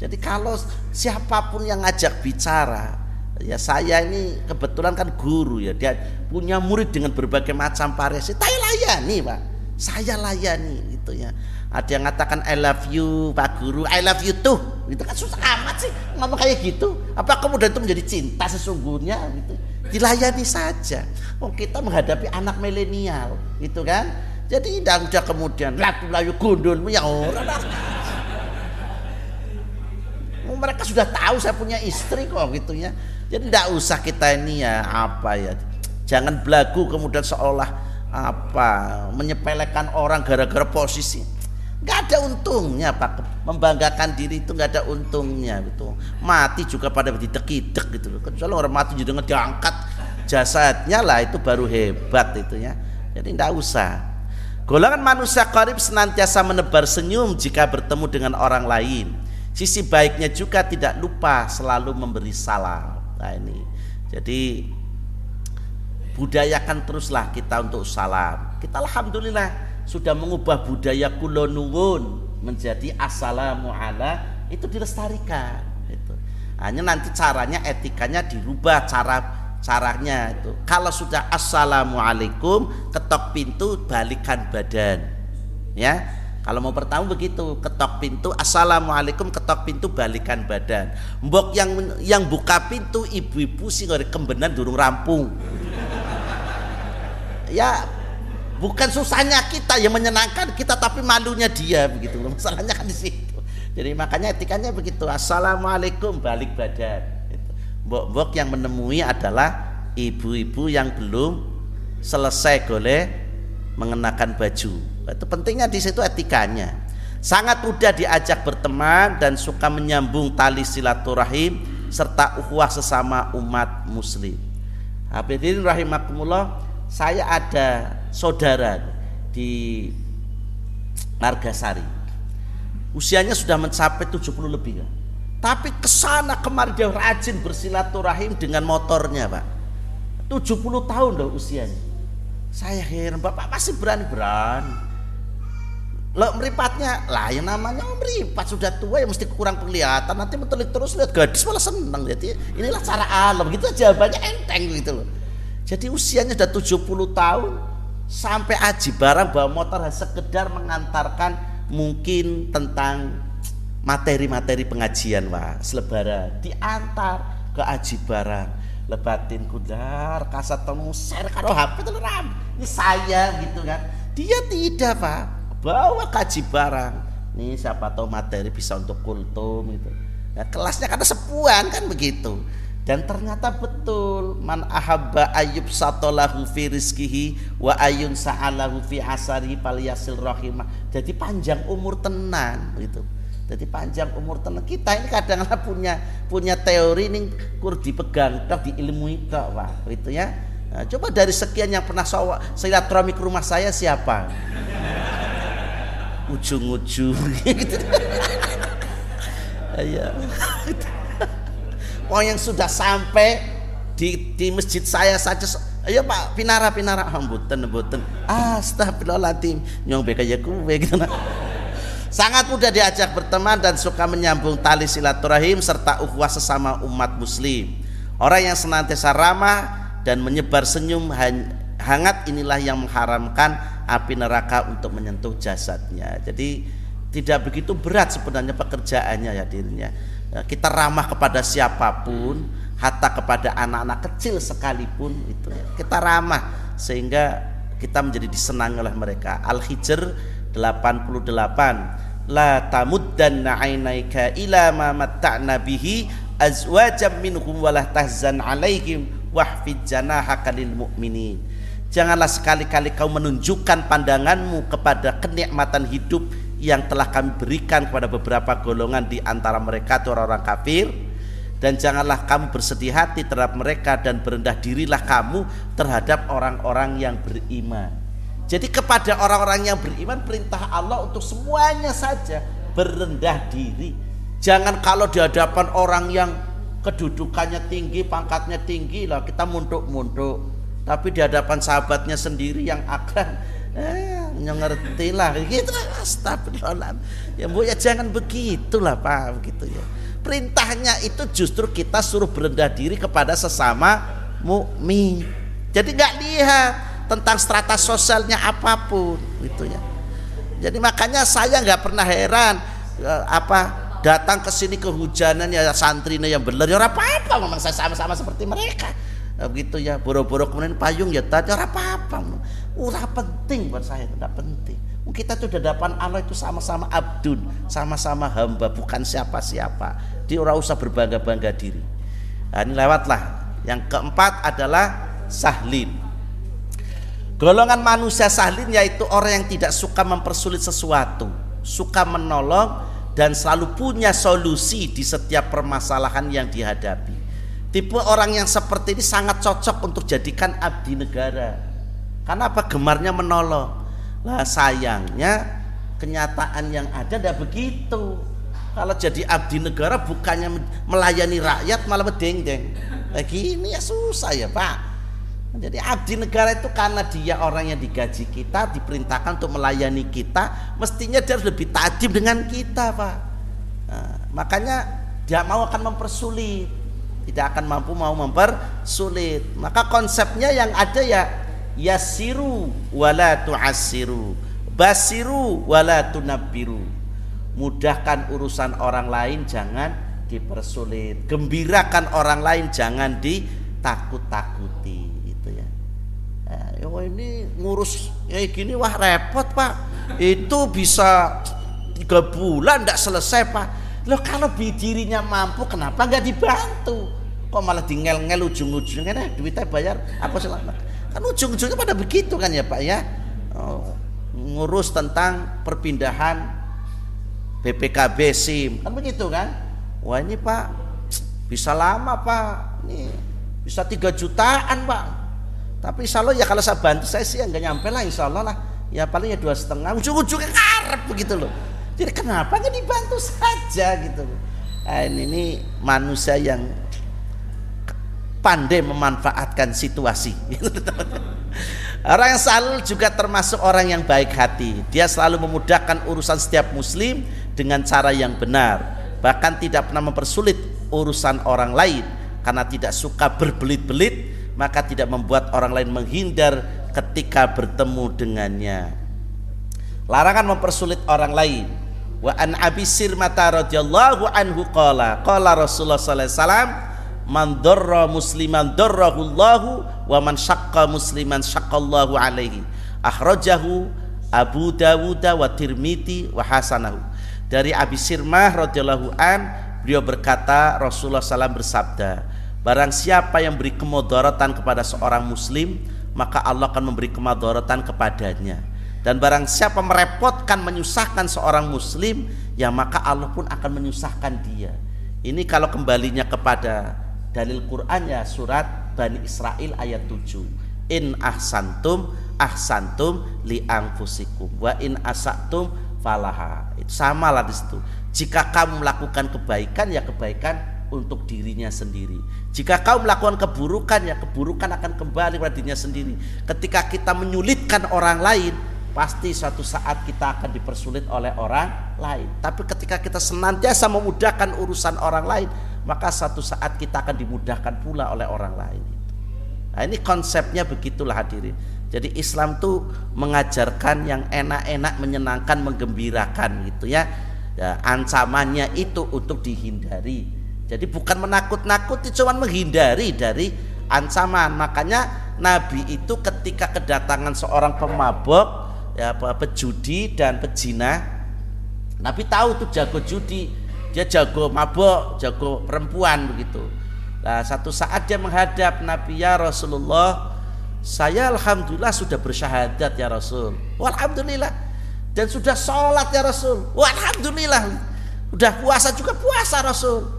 Jadi kalau siapa pun yang ngajak bicara, ya saya ini kebetulan kan guru ya dia punya murid dengan berbagai macam variasi saya layani pak saya layani gitu ya ada yang mengatakan I love you pak guru I love you tuh Itu kan susah amat sih ngomong kayak gitu. Apa kemudian itu menjadi cinta sesungguhnya gitu. Dilayani saja. Oh, kita menghadapi anak milenial, gitu kan? Jadi tidak udah kemudian laku layu gundul ya orang Oh, mereka sudah tahu saya punya istri kok gitu ya. Jadi tidak usah kita ini ya apa ya. Jangan belagu kemudian seolah apa menyepelekan orang gara-gara posisi. Gak ada untungnya Pak. Membanggakan diri itu gak ada untungnya gitu. Mati juga pada didek-dek gitu. Kecuali orang mati jadi diangkat jasadnya lah itu baru hebat itu ya. Jadi tidak usah. Golongan manusia karib senantiasa menebar senyum jika bertemu dengan orang lain Sisi baiknya juga tidak lupa selalu memberi salam. Nah ini. Jadi budayakan teruslah kita untuk salam. Kita alhamdulillah sudah mengubah budaya kulonungun menjadi assalamu ala itu dilestarikan itu. Hanya nanti caranya etikanya dirubah cara caranya itu. Kalau sudah assalamualaikum ketok pintu balikan badan. Ya, kalau mau pertama begitu, ketok pintu, assalamualaikum, ketok pintu, balikan badan. Mbok yang yang buka pintu ibu-ibu sih kembenan durung rampung. ya bukan susahnya kita yang menyenangkan kita tapi malunya dia begitu. Masalahnya kan di situ. Jadi makanya etikanya begitu, assalamualaikum, balik badan. Mbok-mbok yang menemui adalah ibu-ibu yang belum selesai goleh mengenakan baju itu pentingnya di situ etikanya. Sangat mudah diajak berteman dan suka menyambung tali silaturahim serta ukhuwah sesama umat muslim. Hadirin rahimakumullah, saya ada saudara di Margasari. Usianya sudah mencapai 70 lebih kan. Tapi ke sana kemari dia rajin bersilaturahim dengan motornya, Pak. 70 tahun loh usianya. Saya heran, Bapak masih berani-berani lo meripatnya lah yang namanya meripat sudah tua ya mesti kurang penglihatan nanti mentelik terus lihat gadis malah seneng jadi inilah cara alam gitu aja banyak enteng gitu loh jadi usianya sudah 70 tahun sampai aji barang bawa motor sekedar mengantarkan mungkin tentang materi-materi pengajian pak. Selebaran. Diantar ke aji barang. Lebatin kudar kasat temu share karo HP ram ini saya gitu kan. Dia tidak pak. Bawa kaji barang. Nih siapa tahu materi bisa untuk kultum gitu nah, kelasnya karena sepuan kan begitu dan ternyata betul. Man ahabba ayub satolahu fi rizkihi wa ayun sa'alahu fi asari paliyasil rahimah. Jadi panjang umur tenan gitu. Jadi panjang umur tenan. Kita ini kadang kadang punya punya teori ini kur dipegang tok diilmui tok wah gitu ya. Nah, coba dari sekian yang pernah saya silaturahmi ke rumah saya siapa? Ujung-ujung gitu. ya. Mau yang sudah sampai di, di masjid saya saja ayo Pak pinara pinara. Mboten mboten. Astagfirullahaladzim. Nyong beka ya kuwe gitu sangat mudah diajak berteman dan suka menyambung tali silaturahim serta ukhuwah sesama umat muslim. Orang yang senantiasa ramah dan menyebar senyum hangat inilah yang mengharamkan api neraka untuk menyentuh jasadnya. Jadi tidak begitu berat sebenarnya pekerjaannya ya dirinya. Ya, kita ramah kepada siapa pun, hatta kepada anak-anak kecil sekalipun itu. Kita ramah sehingga kita menjadi disenangi oleh mereka. Al-Hijr 88 La tamuddanna ainaika ila ma matta'na bihi azwajam minhum walah tahzan alaihim wahfid janahaka lil mu'minin. Janganlah sekali-kali kau menunjukkan pandanganmu kepada kenikmatan hidup yang telah kami berikan kepada beberapa golongan di antara mereka itu orang-orang kafir dan janganlah kamu bersedih hati terhadap mereka dan berendah dirilah kamu terhadap orang-orang yang beriman. Jadi kepada orang-orang yang beriman perintah Allah untuk semuanya saja berendah diri. Jangan kalau di hadapan orang yang kedudukannya tinggi, pangkatnya tinggi lah kita munduk-munduk tapi di hadapan sahabatnya sendiri yang akan eh ngerti lah. Gitu astagfirullah. Ya bu ya jangan begitulah pak begitu ya. Perintahnya itu justru kita suruh berendah diri kepada sesama mukmin. Jadi nggak lihat tentang strata sosialnya apa pun gitu ya. Jadi makanya saya nggak pernah heran eh, apa datang ke sini kehujanan ya santrinya yang bener. Ya apa-apa memang saya sama-sama seperti mereka. Nah, begitu ya boro-boro kemudian payung ya tadi apa-apa ura penting buat saya tidak penting. Kita tuh depan Allah itu sama-sama abdun sama-sama hamba bukan siapa-siapa. Dia orang usah berbangga-bangga diri. Nah, ini lewatlah. Yang keempat adalah sahlin. Golongan manusia sahlin yaitu orang yang tidak suka mempersulit sesuatu suka menolong dan selalu punya solusi di setiap permasalahan yang dihadapi. Tipe orang yang seperti ini sangat cocok untuk jadikan abdi negara karena apa gemarnya menolong lah sayangnya kenyataan yang ada tidak begitu. Kalau jadi abdi negara bukannya melayani rakyat malah bedeng-deng. Lagi ini ya susah ya Pak. Jadi abdi negara itu karena dia orang yang digaji kita, diperintahkan untuk melayani kita, mestinya dia harus lebih tajam dengan kita, Pak. Nah, makanya dia mau akan mempersulit, tidak akan mampu mau mempersulit. Maka konsepnya yang ada ya yasiru wala tu'assiru. Basiru wala tunabbiru. Mudahkan urusan orang lain jangan dipersulit. Gembirakan orang lain jangan ditakut-takuti. Itu ya. Eh, wah ini ngurus kayak gini wah repot pak. Itu bisa tiga bulan tidak selesai pak. Lo kalau dirinya mampu kenapa nggak dibantu? Kok malah tinggal-ngel ujung-ujungnya duitnya bayar apa selama Kan ujung-ujungnya pada begitu kan ya Pak ya. Oh, ngurus tentang perpindahan BPKB SIM. Kan begitu kan? Wah ini Pak bisa lama Pak. Ini bisa tiga jutaan Pak. Tapi insya Allah ya kalau saya bantu saya sih nggak nyampe lah insya Allah lah. Ya paling ya dua setengah. Ujung-ujungnya karep begitu loh. Jadi kenapa nggak dibantu saja gitu loh. Nah, ini, ini manusia yang pandai memanfaatkan situasi. orang yang selalu juga termasuk orang yang baik hati. Dia selalu memudahkan urusan setiap muslim dengan cara yang benar. Bahkan tidak pernah mempersulit urusan orang lain karena tidak suka berbelit-belit maka tidak membuat orang lain menghindar ketika bertemu dengannya. Larangan mempersulit orang lain. Wa an Abi Sirmata radhiyallahu anhu qala qala Rasulullah sallallahu alaihi wasallam man darra musliman darrahullahu wa man syaqqa musliman syaqqallahu alaihi. Akhrajahu Abu Dawud wa Tirmiti wa hasanahu. Dari Abi Sirmah radhiyallahu an beliau berkata Rasulullah SAW bersabda barang siapa yang beri kemudaratan kepada seorang muslim maka Allah akan memberi kemudaratan kepadanya. Dan barang siapa merepotkan menyusahkan seorang muslim ya maka Allah pun akan menyusahkan dia. Ini kalau kembalinya kepada dalil Quran ya surat Bani Israel ayat 7 in ahsantum ahsantum li anfusikum. Wa in asatum falaha. Itu sama lah di situ. Jika kamu melakukan kebaikan ya kebaikan untuk dirinya sendiri. Jika kau melakukan keburukan ya keburukan akan kembali pada dirinya sendiri. Ketika kita menyulitkan orang lain pasti suatu saat kita akan dipersulit oleh orang lain. Tapi ketika kita senantiasa memudahkan urusan orang lain maka satu saat kita akan dimudahkan pula oleh orang lain. Nah ini konsepnya begitulah hadirin. Jadi Islam tuh mengajarkan yang enak-enak, menyenangkan, menggembirakan gitu ya. ya. Ancamannya itu untuk dihindari. Jadi bukan menakut-nakuti, cuma menghindari dari ancaman. Makanya Nabi itu ketika kedatangan seorang pemabok, ya pejudi dan pejina, Nabi tahu tuh jago judi, dia jago mabok jago perempuan begitu. Nah satu saat dia menghadap Nabi ya Rasulullah saya alhamdulillah sudah bersyahadat ya Rasul. Alhamdulillah dan sudah sholat ya Rasul. Alhamdulillah udah puasa juga puasa Rasul.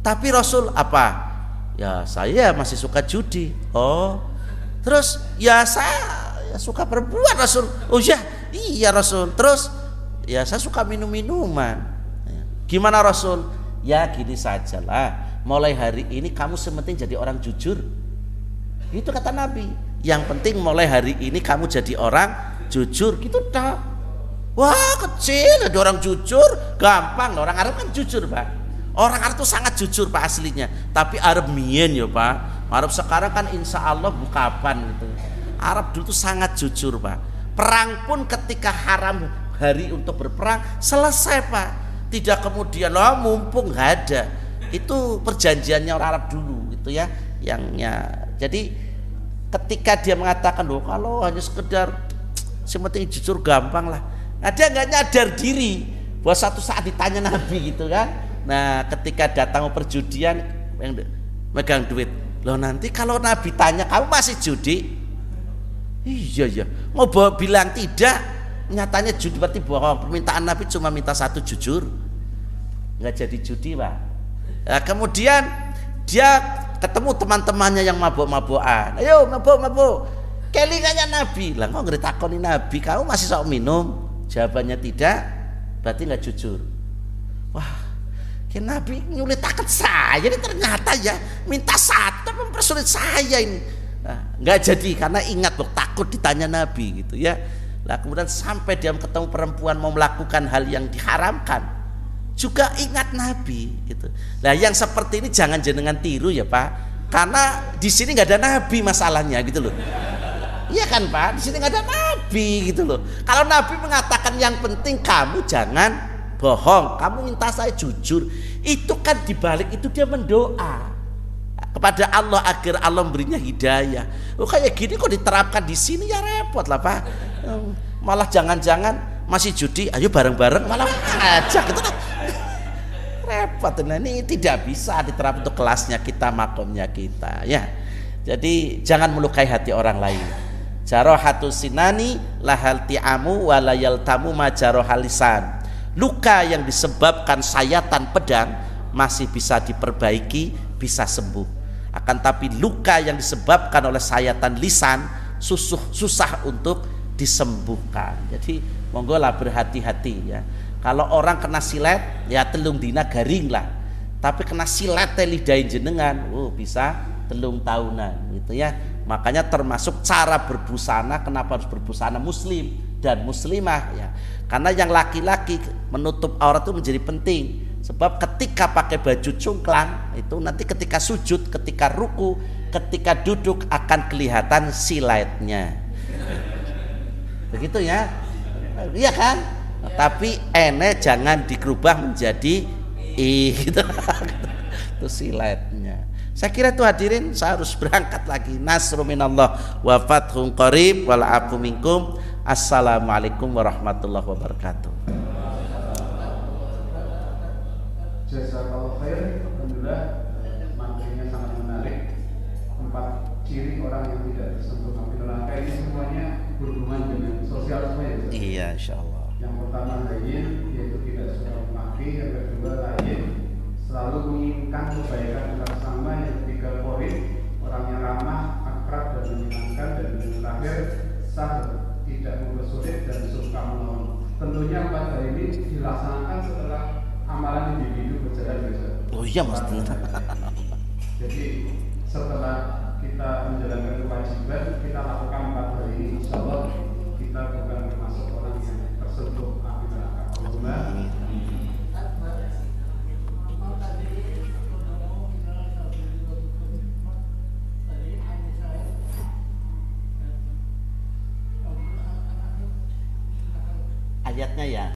Tapi Rasul apa? Ya saya masih suka judi. Oh. Terus ya saya ya suka perempuan Rasul. Oh ya iya Rasul. Terus ya saya suka minum minuman Gimana Rasul? Ya gini sajalah. Mulai hari ini kamu sementing jadi orang jujur. Itu kata Nabi. Yang penting mulai hari ini kamu jadi orang jujur. Gitu dah. Wah kecil ada orang jujur. Gampang. Orang Arab kan jujur pak. Orang Arab itu sangat jujur pak aslinya. Tapi Arab mien ya pak. Arab sekarang kan insya Allah bukapan gitu. Arab dulu tuh sangat jujur pak. Perang pun ketika haram hari untuk berperang selesai pak tidak kemudian loh mumpung ada. Itu perjanjiannya orang Arab dulu itu ya yangnya jadi ketika dia mengatakan loh kalau hanya sekedar sementing jujur gampang lah. Nah dia nggak nyadar diri bahwa satu saat ditanya Nabi gitu kan. Nah ketika datang perjudian yang megang duit. Loh nanti kalau Nabi tanya kamu masih judi? Iya iya. Mau bilang tidak nyatanya judi berarti bahwa permintaan Nabi cuma minta satu jujur. Nggak jadi judi pak. Nah, kemudian dia ketemu teman-temannya yang mabuk-mabukan. Ayo mabuk-mabuk kelinganya Nabi. Lah kok ngerti takoni Nabi? Kamu masih sok minum? Jawabannya tidak. Berarti nggak jujur. Wah ke Nabi nyulit takut saya ini ternyata ya. Minta satu mempersulit saya ini. Nah, nggak jadi karena ingat loh takut ditanya Nabi gitu ya lah kemudian sampai dia ketemu perempuan mau melakukan hal yang diharamkan juga ingat Nabi gitu. Nah yang seperti ini jangan jenengan tiru ya Pak, karena di sini nggak ada Nabi masalahnya gitu loh. Iya kan Pak, di sini nggak ada Nabi gitu loh. Kalau Nabi mengatakan yang penting kamu jangan bohong, kamu minta saya jujur, itu kan dibalik itu dia mendoa kepada Allah agar Allah memberinya hidayah. Oh kayak gini kok diterapkan di sini? Ya repot lah Pak. Malah jangan-jangan masih judi, ayo bareng-bareng malah ngajak gitu kan? Repot nah ini tidak bisa diterapkan untuk kelasnya kita makomnya kita ya. Jadi jangan melukai hati orang lain. Jarohatu sinani lahal ti'amu walayal tamu majarohalisan luka yang disebabkan sayatan pedang masih bisa diperbaiki bisa sembuh akan tapi luka yang disebabkan oleh sayatan lisan susuh, susah untuk disembuhkan. Jadi monggo lah berhati-hati ya. Kalau orang kena silet ya telung dina garing lah. Tapi kena silet lidahin jenengan oh bisa telung tahunan gitu ya. Makanya termasuk cara berbusana kenapa harus berbusana? Muslim dan muslimah ya. Karena yang laki-laki menutup aurat itu menjadi penting sebab ketika pakai baju cungklang itu nanti ketika sujud ketika ruku ketika duduk akan kelihatan siletnya begitu ya? Iya kan? Tapi ene jangan dikerubah menjadi i gitu. Itu silatnya. Saya kira itu hadirin saya harus berangkat lagi. Nasru minallah wa fathun qarib wal afu minkum. Assalamualaikum warahmatullahi wabarakatuh Jazakallah khair. Alhamdulillah materinya sangat menarik. Empat ciri orang yang tidak tersentuh api neraka ini semuanya berhubungan dengan sosial semua ya iya insyaallah. Pertama lain yaitu tidak suka memakai yang kedua lain selalu menginginkan kebaikan antar sama yang ketiga poin orang yang ramah akrab dan menyenangkan dan yang terakhir sah tidak mempersulit dan suka menolong. Tentunya empat hal ini dilaksanakan setelah amalan individu berjalan biasa oh iya mas. Jadi setelah kita menjalankan kewajiban kita lakukan empat hal ini insya Allah kita bukan termasuk orang yang tersentuh ayatnya ya